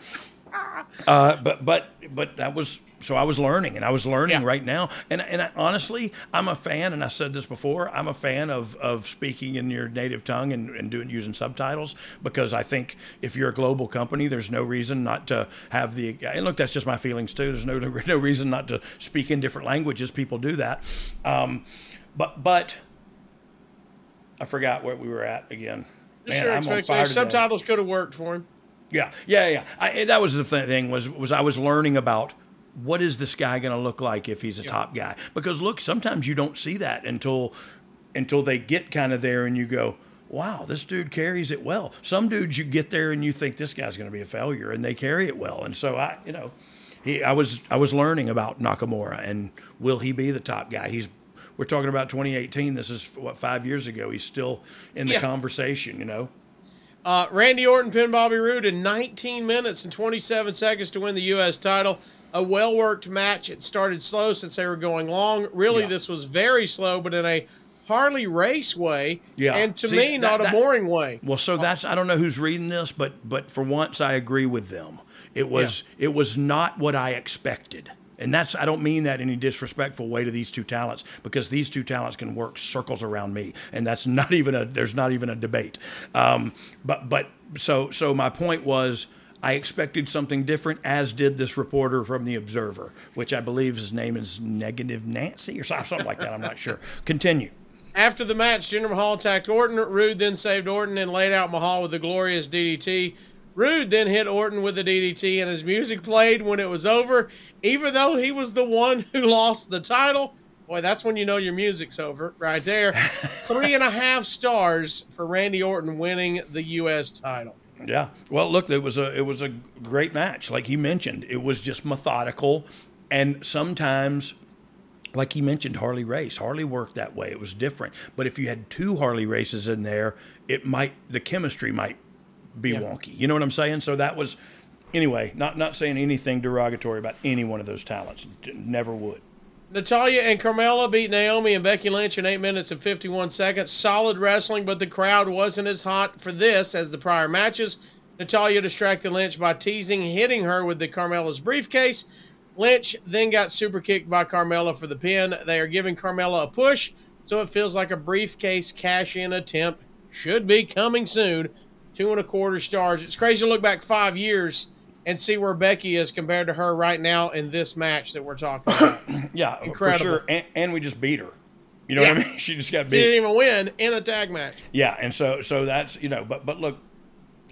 Uh, but but but that was so I was learning, and I was learning right now. And and I, honestly, I'm a fan, and I said this before. I'm a fan of of speaking in your native tongue and, and doing using subtitles because I think if you're a global company, there's no reason not to have the. And look, that's just my feelings too. There's no no reason not to speak in different languages. People do that. Um, but but I forgot where we were at again. Man, your I'm on fire Subtitles could have worked for him. Yeah, yeah, yeah. I, that was the thing was was I was learning about what is this guy going to look like if he's a top guy? Because look, sometimes you don't see that until until they get kind of there, and you go, "Wow, this dude carries it well." Some dudes you get there and you think this guy's going to be a failure, and they carry it well. And so I, you know, he, I was I was learning about Nakamura, and will he be the top guy? He's we're talking about 2018. This is what five years ago. He's still in the Yeah. conversation, you know. Uh, Randy Orton pinned Bobby Roode in 19 minutes and 27 seconds to win the U.S. title. A well worked match. It started slow since they were going long. Really, Yeah. this was very slow, but in a Harley Race way. Yeah. And to See, me, that- not that- a boring way. Well, so that's I don't know who's reading this, but but for once I agree with them. It was it was not what I expected. And that's I don't mean that in any disrespectful way to these two talents because these two talents can work circles around me, and that's not even a there's not even a debate. Um, but but so so my point was I expected something different, as did this reporter from the Observer, which I believe his name is Negative Nancy or something like that. I'm not sure. Continue. After the match, Jinder Mahal attacked Orton. Roode then saved Orton and laid out Mahal with the glorious DDT. Roode then hit Orton with the DDT, and his music played when it was over, even though he was the one who lost the title. Boy, that's when you know your music's over, right there. Three and a half stars for Randy Orton winning the U.S. title. Yeah. Well, look, it was a it was a great match. Like he mentioned, it was just methodical, and sometimes, like he mentioned, Harley Race. Harley worked that way. It was different. But if you had two Harley races in there, it might the chemistry might be Yeah. wonky. You know what I'm saying? So that was. Anyway, not not saying anything derogatory about any one of those talents. Never would. Natalya and Carmella beat Naomi and Becky Lynch in 8 minutes and 51 seconds. Solid wrestling, but the crowd wasn't as hot for this as the prior matches. Natalya distracted Lynch by teasing, hitting her with the Carmella's briefcase. Lynch then got super kicked by Carmella for the pin. They are giving Carmella a push, so it feels like a briefcase cash in attempt should be coming soon. Two and a quarter stars. It's crazy to look back five years and see where Becky is compared to her right now in this match that we're talking about. Yeah, Incredible. sure. And, and we just beat her. You know what I mean? She just got beat. She didn't even win in a tag match. Yeah, and so so that's you know, but but look,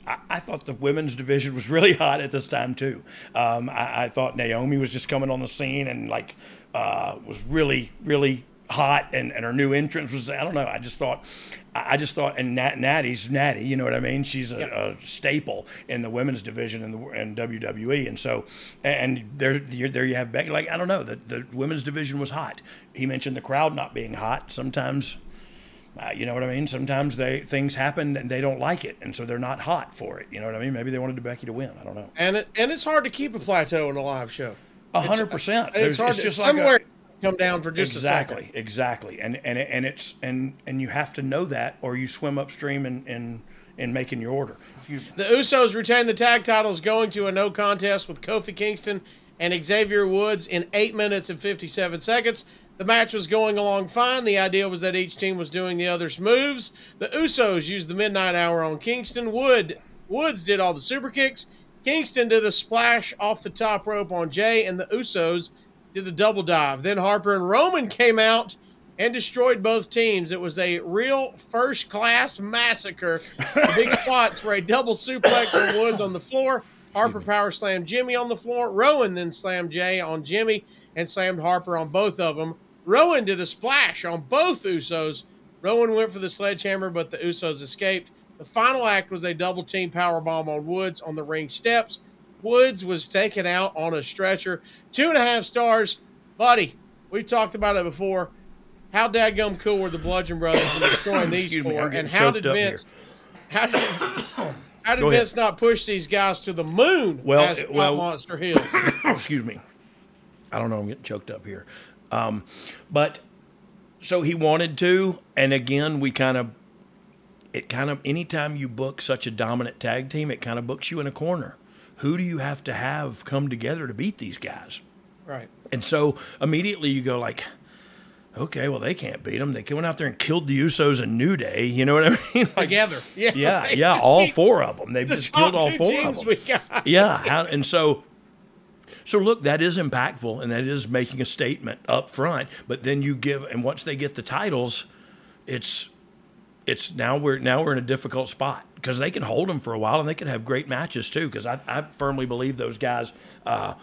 I, I thought the women's division was really hot at this time too. Um, I, I thought Naomi was just coming on the scene and like uh, was really really hot, and, and her new entrance was I don't know. I just thought. I just thought, and Nat, Natty's Natty, you know what I mean? She's a, a staple in the women's division in the in WWE, and so, and there, there you have Becky. Like I don't know, the the women's division was hot. He mentioned the crowd not being hot. Sometimes uh, you know what I mean? Sometimes they things happen and they don't like it, and so they're not hot for it. You know what I mean? Maybe they wanted Becky to win. I don't know. And it, and it's hard to keep a plateau in a live show. A hundred percent. It's hard it's to just like a- somewhere come down for just exactly, exactly, and and and it's and and you have to know that, or you swim upstream in in, in making your order. The Usos retain the tag titles going to a no contest with Kofi Kingston and Xavier Woods in 8 minutes and 57 seconds. The match was going along fine. The idea was that each team was doing the other's moves. The Usos used the midnight hour on Kingston. Wood Woods did all the super kicks. Kingston did a splash off the top rope on Jay, and the Usos did a double dive. Then Harper and Rowan came out and destroyed both teams. It was a real first class massacre. The big spots were a double suplex on Woods on the floor. Harper power slammed Jimmy on the floor. Rowan then slammed Jay on Jimmy and slammed Harper on both of them. Rowan did a splash on both Usos. Rowan went for the sledgehammer, but the Usos escaped. The final act was a double team power bomb on Woods on the ring steps. Woods was taken out on a stretcher. Two and a half stars. Buddy, we've talked about it before. How dadgum cool were the Bludgeon Brothers in destroying these me, four? I'm and how did choked up here. Vince how did how did Go ahead. Vince not push these guys to the moon Well, as well- Monster Hills? Excuse me. I don't know. I'm getting choked up here. Um, but so he wanted to, and again, we kind of, it kind of, anytime you book such a dominant tag team, it kind of books you in a corner. Who do you have to have come together to beat these guys? right. And so immediately you go like, okay, well they can't beat them. They went out there and killed the Usos and New Day. You know what I mean? Like, Together. Yeah. yeah, yeah, all four of them. They've the just killed all four of them. Yeah, and so, so look, that is impactful, and that is making a statement up front. But then you give, and once they get the titles, it's it's now we're now we're in a difficult spot because they can hold them for a while and they can have great matches too. Because I, I firmly believe those guys, uh,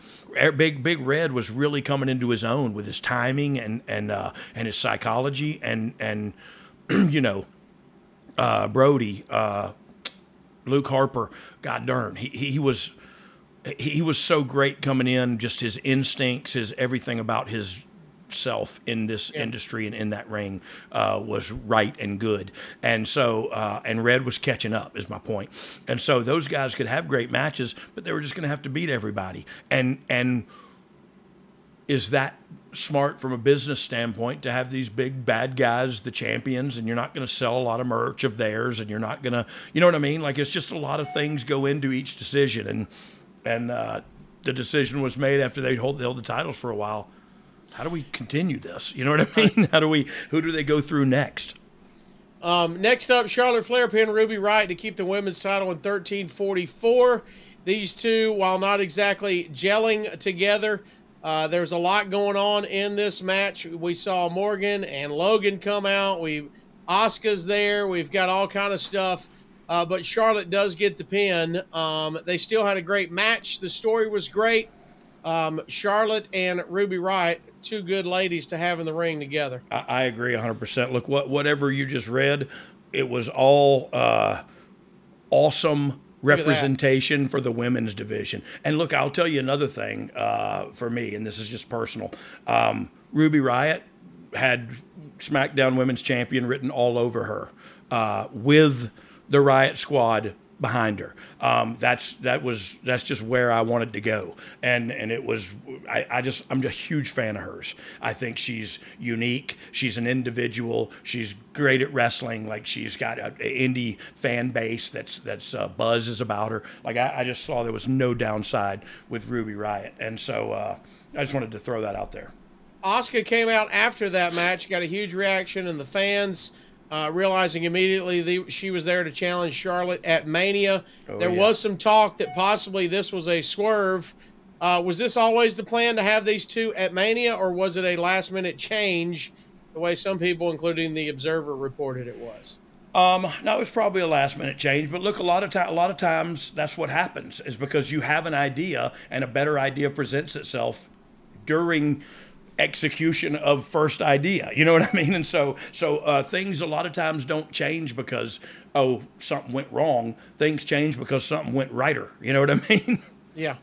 Big Big Red was really coming into his own with his timing and and uh, and his psychology and and you know uh, Brody, uh, Luke Harper, God darn, he he was he was so great coming in, just his instincts, his everything about his self in this industry and in that ring uh, was right and good. And so, uh, and Red was catching up, is my point. And so those guys could have great matches, but they were just going to have to beat everybody. And and is that smart from a business standpoint to have these big bad guys the champions and you're not going to sell a lot of merch of theirs and you're not going to you know what i mean like it's just a lot of things go into each decision and and uh, the decision was made after they hold held the titles for a while how do we continue this you know what i mean how do we who do they go through next Um, next up, Charlotte Flair pinned Ruby Riott to keep the women's title in 1344. These two, while not exactly gelling together, uh, there's a lot going on in this match. We saw Morgan and Logan come out. We Asuka's there. We've got all kind of stuff. Uh, but Charlotte does get the pin. Um, they still had a great match. The story was great. Um, Charlotte and Ruby Riott, two good ladies to have in the ring together. I, I agree 100%. Look, what whatever you just read, it was all uh, awesome Look at that. representation for the women's division. And look, I'll tell you another thing uh, for me, and this is just personal. Um, Ruby Riott had SmackDown Women's Champion written all over her uh, with the Riott Squad behind her. Um, that's that was that's just where I wanted to go, and and it was I, I just I'm a huge fan of hers. I think she's unique. She's an individual. She's great at wrestling. Like she's got an indie fan base that's that's uh, buzzes about her. Like I, I just saw there was no downside with Ruby Riott, and so uh, I just wanted to throw that out there. Asuka came out after that match, got a huge reaction and the fans, uh, realizing immediately the, she was there to challenge Charlotte at Mania. Oh, there yeah. was some talk that possibly this was a swerve. Uh, was this always the plan to have these two at Mania, or was it a last minute change, the way some people, including the Observer, reported it was? Um, no, it was probably a last minute change, but look, a lot of time, a lot of times that's what happens is because you have an idea and a better idea presents itself during execution of first idea. You know what I mean? And so, so uh, things a lot of times don't change because oh something went wrong. Things change because something went righter. You know what I mean? Yeah.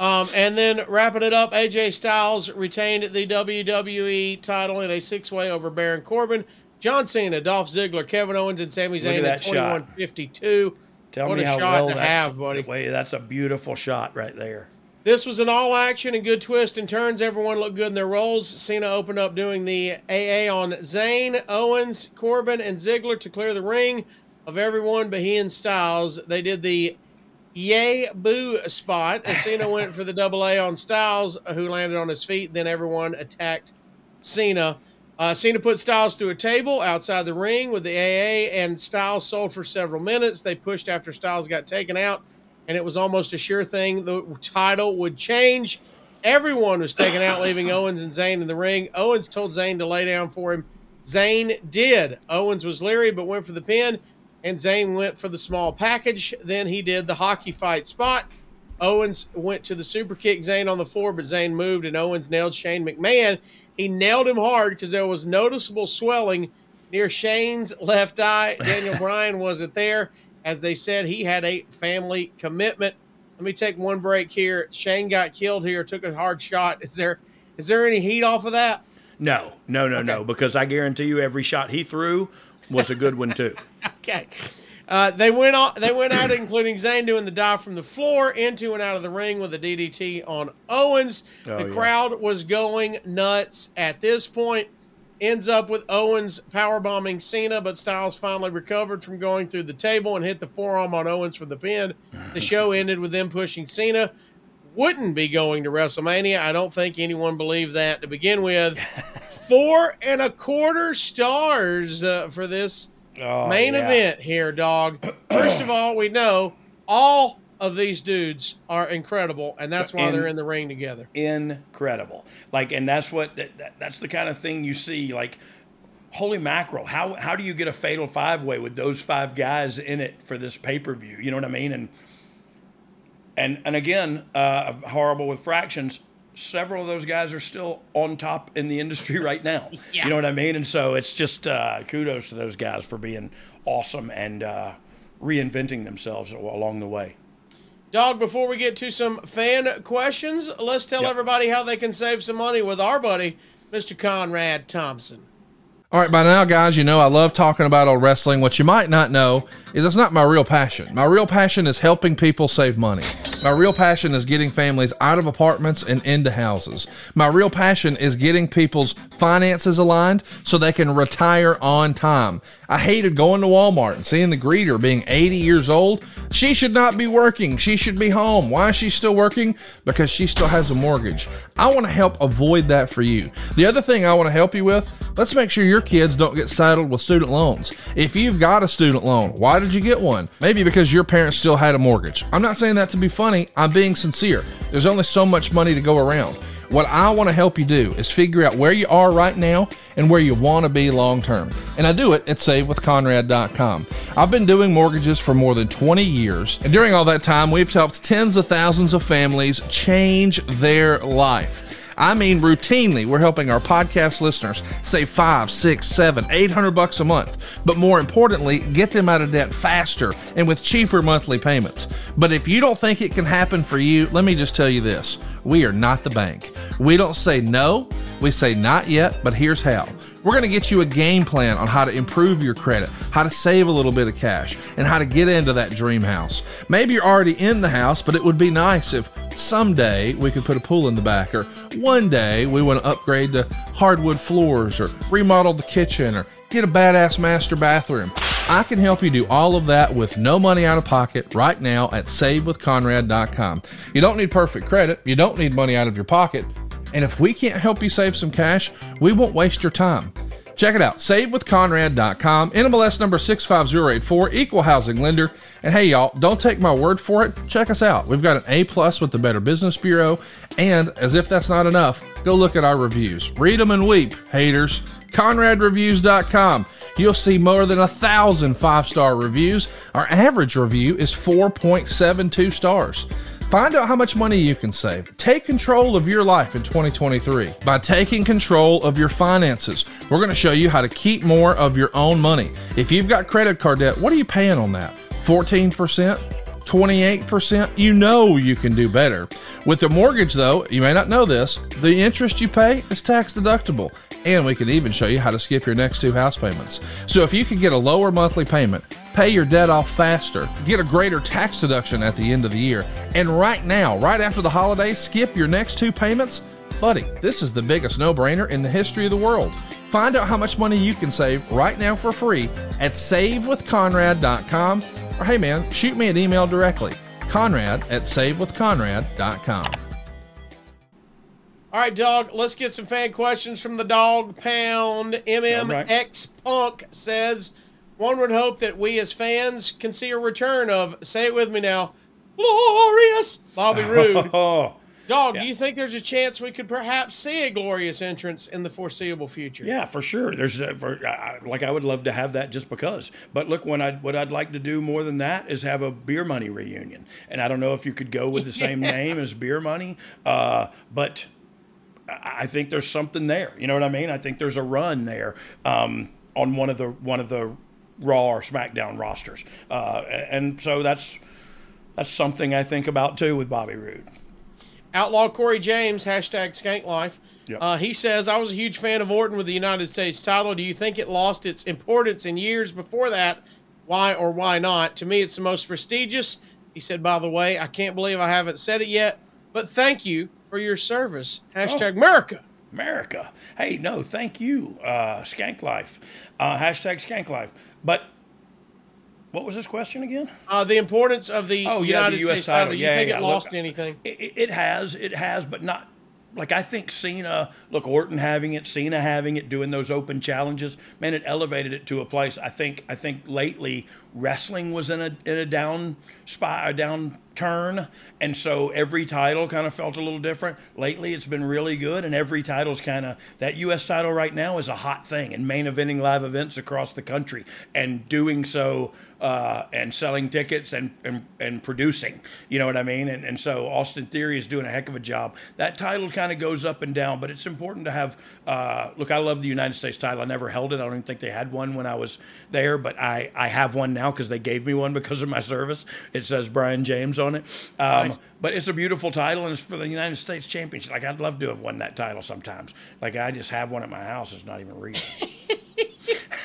Um, and then wrapping it up, AJ Styles retained the WWE title in a six way over Baron Corbin, John Cena, Dolph Ziggler, Kevin Owens, and Sami at Zayn at shot. 2152. Tell what me a how shot well to have, buddy. Wait, that's a beautiful shot right there. This was an all action and good twist and turns. Everyone looked good in their roles. Cena opened up doing the AA on Zayn, Owens, Corbin, and Ziggler to clear the ring of everyone but he and Styles. They did the yay boo spot as Cena went for the double A on Styles, who landed on his feet. Then everyone attacked Cena. Uh, Cena put Styles through a table outside the ring with the AA, and Styles sold for several minutes. They pushed after Styles got taken out, and it was almost a sure thing the title would change. Everyone was taken out, leaving Owens and Zayn in the ring. Owens told Zayn to lay down for him. Zayn did. Owens was leery, but went for the pin, and Zayn went for the small package. Then he did the hockey fight spot. Owens went to the super kick Zayn on the floor, but Zayn moved, and Owens nailed Shane McMahon. He nailed him hard because there was noticeable swelling near Shane's left eye. Daniel Bryan wasn't there, as they said he had a family commitment. Let me take one break here. Shane got killed here, took a hard shot. Is there is there any heat off of that? No, no, no, no, because I guarantee you every shot he threw was a good one too. Okay. Uh, they went on. They went out, including Zayn doing the dive from the floor into and out of the ring with a DDT on Owens. Oh, the yeah. crowd was going nuts at this point. Ends up with Owens power bombing Cena, but Styles finally recovered from going through the table and hit the forearm on Owens for the pin. The show ended with them pushing Cena. Wouldn't be going to WrestleMania. I don't think anyone believed that to begin with. Four and a quarter stars uh, for this Oh, main yeah. event here, dog. First of all, we know all of these dudes are incredible, and that's why In- they're in the ring together. incredible. Like, and that's what that, that- that's the kind of thing you see. Like, holy mackerel! How how do you get a fatal five way with those five guys in it for this pay per view? You know what I mean? And and and again, uh, horrible with fractions. Several of those guys are still on top in the industry right now. yeah. You know what I mean? And so it's just uh, kudos to those guys for being awesome and uh, reinventing themselves along the way. Dog, before we get to some fan questions, let's tell Yep. everybody how they can save some money with our buddy, Mr. Conrad Thompson. All right, by now, guys, you know I love talking about old wrestling. What you might not know is it's not my real passion. My real passion is helping people save money. My real passion is getting families out of apartments and into houses. My real passion is getting people's finances aligned so they can retire on time. I hated going to Walmart and seeing the greeter being 80 years old. She should not be working. She should be home. Why is she still working? Because she still has a mortgage. I want to help avoid that for you. The other thing I want to help you with, let's make sure your kids don't get saddled with student loans. If you've got a student loan, why did you get one? Maybe because your parents still had a mortgage. I'm not saying that to be funny, I'm being sincere. There's only so much money to go around. What I want to help you do is figure out where you are right now and where you want to be long term. And I do it at savewithconrad.com. I've been doing mortgages for more than 20 years, and during all that time, we've helped tens of thousands of families change their life. I mean, routinely, we're helping our podcast listeners save five, six, seven, eight hundred bucks a month. But more importantly, get them out of debt faster and with cheaper monthly payments. But if you don't think it can happen for you, let me just tell you this we are not the bank. We don't say no, we say not yet, but here's how. We're going to get you a game plan on how to improve your credit, how to save a little bit of cash, and how to get into that dream house. Maybe you're already in the house, but it would be nice if someday we could put a pool in the back, or one day we want to upgrade the hardwood floors, or remodel the kitchen, or get a badass master bathroom. I can help you do all of that with no money out of pocket right now at savewithconrad.com. You don't need perfect credit, you don't need money out of your pocket. And if we can't help you save some cash, we won't waste your time. Check it out, savewithconrad.com, NMLS number 65084, equal housing lender. And hey, y'all, don't take my word for it. Check us out. We've got an A plus with the Better Business Bureau. And as if that's not enough, go look at our reviews. Read them and weep, haters. ConradReviews.com. You'll see more than a thousand five star reviews. Our average review is 4.72 stars. Find out how much money you can save. Take control of your life in 2023 by taking control of your finances. We're going to show you how to keep more of your own money. If you've got credit card debt, what are you paying on that? 14%? 28%? You know you can do better. With the mortgage, though, you may not know this, the interest you pay is tax deductible. And we can even show you how to skip your next two house payments. So if you can get a lower monthly payment, pay your debt off faster, get a greater tax deduction at the end of the year, and right now, right after the holidays, skip your next two payments, buddy, this is the biggest no brainer in the history of the world. Find out how much money you can save right now for free at savewithconrad.com. Or hey man, shoot me an email directly. Conrad at savewithconrad.com. All right, dog. Let's get some fan questions from the dog pound. MMX Punk says, "One would hope that we as fans can see a return of say it with me now, glorious Bobby Roode." Oh, Dog, do you think there's a chance we could perhaps see a glorious entrance in the foreseeable future? Yeah, for sure. There's a, for, I, like I would love to have that just because. But look, when I what I'd like to do more than that is have a beer money reunion. And I don't know if you could go with the same name as beer money, uh, but I I think there's something there. You know what I mean? I think there's a run there um, on one of the one of the Raw or SmackDown rosters, uh, and so that's that's something I think about too with Bobby Roode. Outlaw Corey James, hashtag Skank Life. Yep. Uh, he says, I was a huge fan of Orton with the United States title. Do you think it lost its importance in years before that? Why or why not? To me, it's the most prestigious. He said, by the way, I can't believe I haven't said it yet, but thank you for your service. Hashtag America. America. Hey, no, thank you, uh, Skank Life. Uh, hashtag Skank Life. But what was this question again? Uh, the importance of the Oh, yeah, United the US States title. title. Do you Yeah, think yeah, it look, lost anything? It, it- it has, it has, but not like I think Cena. Look, Orton having it, Cena having it, doing those open challenges, man, it elevated it to a place. I think, I think lately wrestling was in a in a down spot, a down turn, and so every title kind of felt a little different. Lately, it's been really good, and every title's kind of that U.S. title right now is a hot thing, and main eventing live events across the country, and doing so. Uh, and selling tickets and, and and producing, you know what I mean, and and so Austin Theory is doing a heck of a job. That title kind of goes up and down, but it's important to have. Uh, look, I love the United States title. I never held it. I don't even think they had one when I was there, but I I have one now because they gave me one because of my service. It says Brian James on it. Um, Nice. But it's a beautiful title, and it's for the United States Championship. Like I'd love to have won that title sometimes. Like I just have one at my house. It's not even real.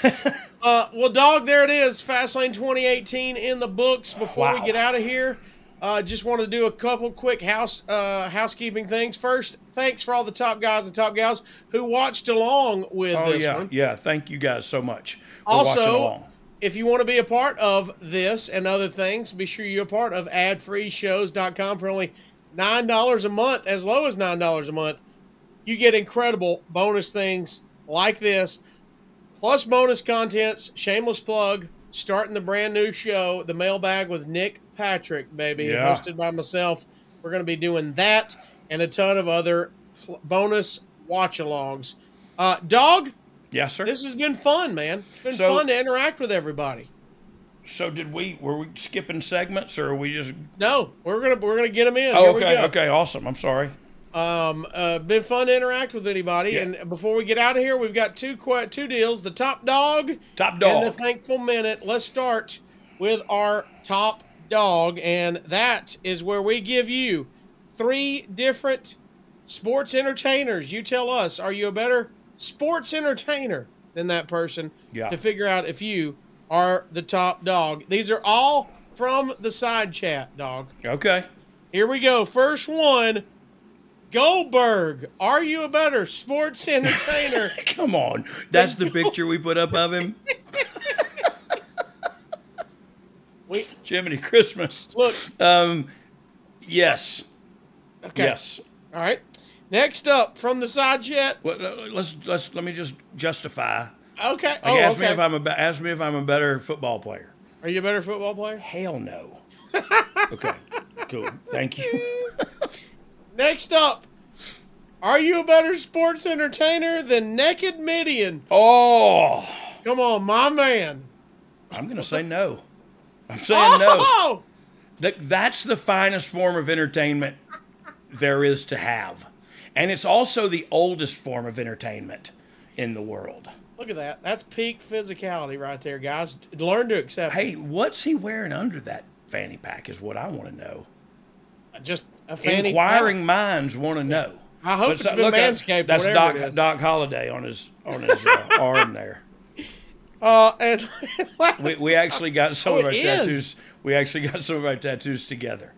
Uh, well, dog, there it is. Fastlane 2018 in the books. Before Wow. we get out of here, uh, just want to do a couple quick house uh, housekeeping things. First, thanks for all the top guys and top gals who watched along with oh this yeah, one. yeah. Thank you guys so much for watching Also, if you want to be a part of this and other things, be sure you're a part of adfreeshows.com for only $9 a month, as low as $9 a month. You get incredible bonus things like this, plus bonus contents, shameless plug, starting the brand new show, The Mailbag with Nick Patrick, baby, Yeah. hosted by myself. We're going to be doing that and a ton of other pl- bonus watch alongs. Uh, dog, Yes, sir. this has been fun, man. It's been So- fun to interact with everybody. So did we? Were we skipping segments, or are we just? No, we're gonna we're gonna get them in. Oh, Here okay, okay, awesome. I'm sorry. Um, uh, been fun to interact with anybody. Yeah. And before we get out of here, we've got two two deals: the Topp Dogg, Top and dog. the thankful minute. Let's start with our Topp Dogg, and that is where we give you three different sports entertainers. You tell us: Are you a better sports entertainer than that person? Yeah. To figure out if you are the top dog. These are all from the side chat, dog. Okay. Here we go. First one. Goldberg, are you a better sports entertainer? Come on. That's the picture we put up of him. We- Jiminy Christmas. Look. Um, yes. Okay. Yes. All right. Next up from the side chat. Well, uh, let's let's let me just justify. Okay. Like, Oh, ask me if I'm a ask me if I'm a better football player. Are you a better football player? Hell no. okay. Cool. Thank you. Next up. Are you a better sports entertainer than Naked Mideon? Oh, Come on, my man. I'm gonna say no. I'm saying no. Oh! Th- That's the finest form of entertainment there is to have. And it's also the oldest form of entertainment in the world. Look at that. That's peak physicality right there, guys. Learn to accept Hey, what's he wearing under that fanny pack is what I want to know. Just Inquiring minds want to know. I hope But it's so- been at- Manscaped, That's Doc. Doc Holliday on his on his uh, arm there. Uh, and We, we actually got some Oh, of our is. tattoos. We actually got some of our tattoos together.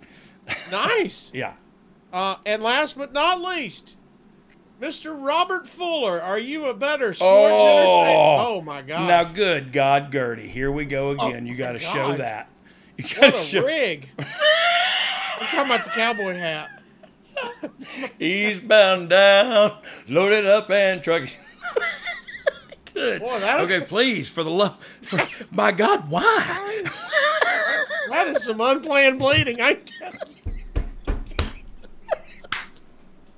nice. Yeah. Uh, and last but not least, Mr. Robert Fuller, are you a better sports Oh, entertainer? Oh my God! Now, good God, Gertie, here we go again. you got to show that. You got to show. rig! I'm talking about the cowboy hat. He's bound down, loaded up and trucking. good. Boy, okay, please, for the love, for, my God, why? That is some unplanned bleeding. I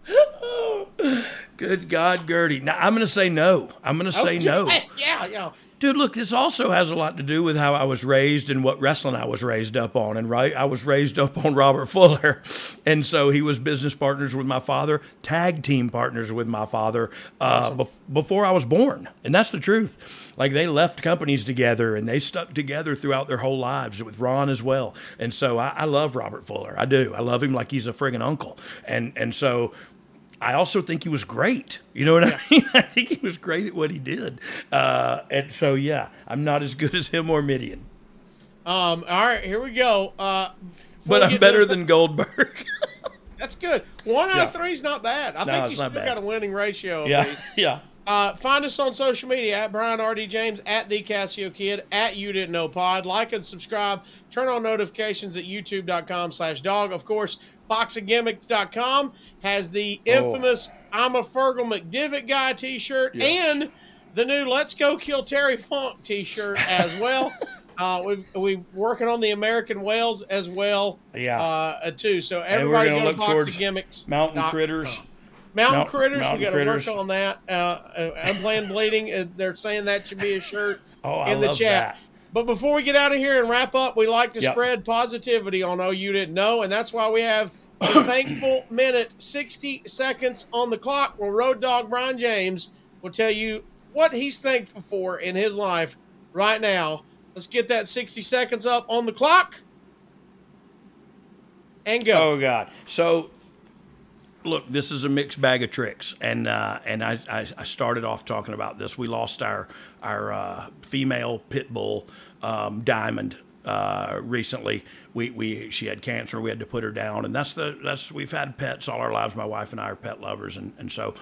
Good God, Gertie. Now I'm going to say no. I'm going to say no. Oh, Yeah, yeah. Dude, look, this also has a lot to do with how I was raised and what wrestling I was raised up on. And right, I was raised up on Robert Fuller. And so he was business partners with my father, tag team partners with my father uh, bef- before I was born. And that's the truth. Like they left companies together and they stuck together throughout their whole lives with Ron as well. And so I, I love Robert Fuller. I do. I love him like he's a friggin' uncle. And, and so I also think he was great. You know what I mean? I think he was great at what he did. Uh, and so, yeah, I'm not as good as him or Mideon, Um. All right, here we go. Uh, but I'm better than Goldberg. That's good. One out Yeah. of three is not bad. I No, think you still bad. got a winning ratio. Yeah, these. yeah. Uh, find us on social media at Brian R.D. James, at The Casio Kid, at You Didn't Know Pod. Like and subscribe. Turn on notifications at youtube.com slash dog. Of course, boxinggimmicks.com has the infamous I'm a Fergal McDivitt guy t shirt Yes. and the new Let's Go Kill Terry Funk t shirt as well. uh, we've, we're working on the American Whales as well. Yeah. Uh, too. So everybody go to look Gimmicks. Mountain critters. Mountain Mount- critters, mountain we got to work on that. Uh, uh, unplanned bleeding, uh, they're saying that should be a shirt Oh, I in the love chat. that. But before we get out of here and wrap up, we like to Yep. spread positivity on Oh You Didn't Know, and that's why we have a thankful minute, 60 seconds on the clock where Road Dogg Brian James will tell you what he's thankful for in his life right now. Let's get that 60 seconds up on the clock and go. Oh God. So look, this is a mixed bag of tricks, and uh, and I, I I started off talking about this. We lost our our uh, female pit bull um, Diamond uh, recently. We we she had cancer. We had to put her down, and that's the that's we've had pets all our lives. My wife and I are pet lovers, and and so.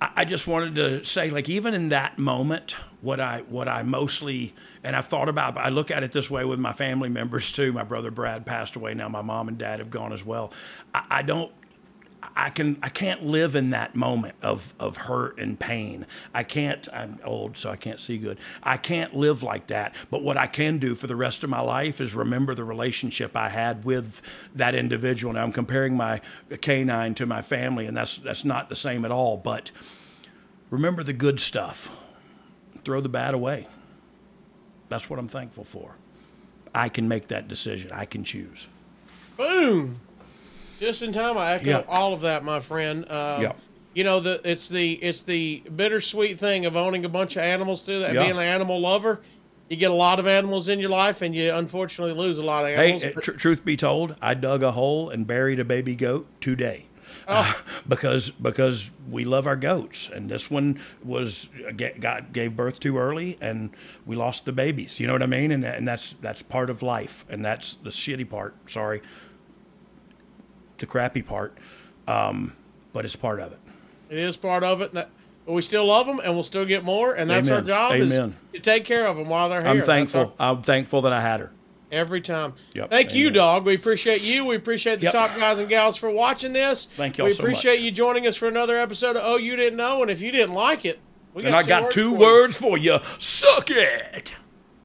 I I just wanted to say, like, even in that moment, what I what I mostly and I've thought about. I look at it this way with my family members too. My brother Brad passed away. Now my mom and dad have gone as well. I, I don't. I can I can't live in that moment of of hurt and pain. I can't. I'm old, so I can't see good. I can't live like that. But what I can do for the rest of my life is remember the relationship I had with that individual. Now I'm comparing my canine to my family, and that's that's not the same at all. But remember the good stuff. Throw the bad away. That's what I'm thankful for. I can make that decision. I can choose. Boom. Just in time, I echo Yeah. all of that, my friend. Uh, Yeah. You know, the it's the it's the bittersweet thing of owning a bunch of animals through that, Yeah. being an animal lover. You get a lot of animals in your life, and you unfortunately lose a lot of Hey, animals. uh, tr- truth be told, I dug a hole and buried a baby goat today. because because we love our goats, and this one was uh, got gave birth too early, and we lost the babies. You know what I mean? And and that's that's part of life, and that's the shitty part. Sorry, the crappy part, um, but it's part of it. It is part of it. that- But we still love them, and we'll still get more. And that's our job Amen. is to take care of them while they're here. I'm thankful. our- I'm thankful that I had her. every time. Yep. Thank you, dog. We appreciate you. We appreciate the Yep. top guys and gals for watching this. Thank y'all We so appreciate much. you joining us for another episode of Oh You Didn't Know. And if you didn't like it, we and I got two words for you. Suck it.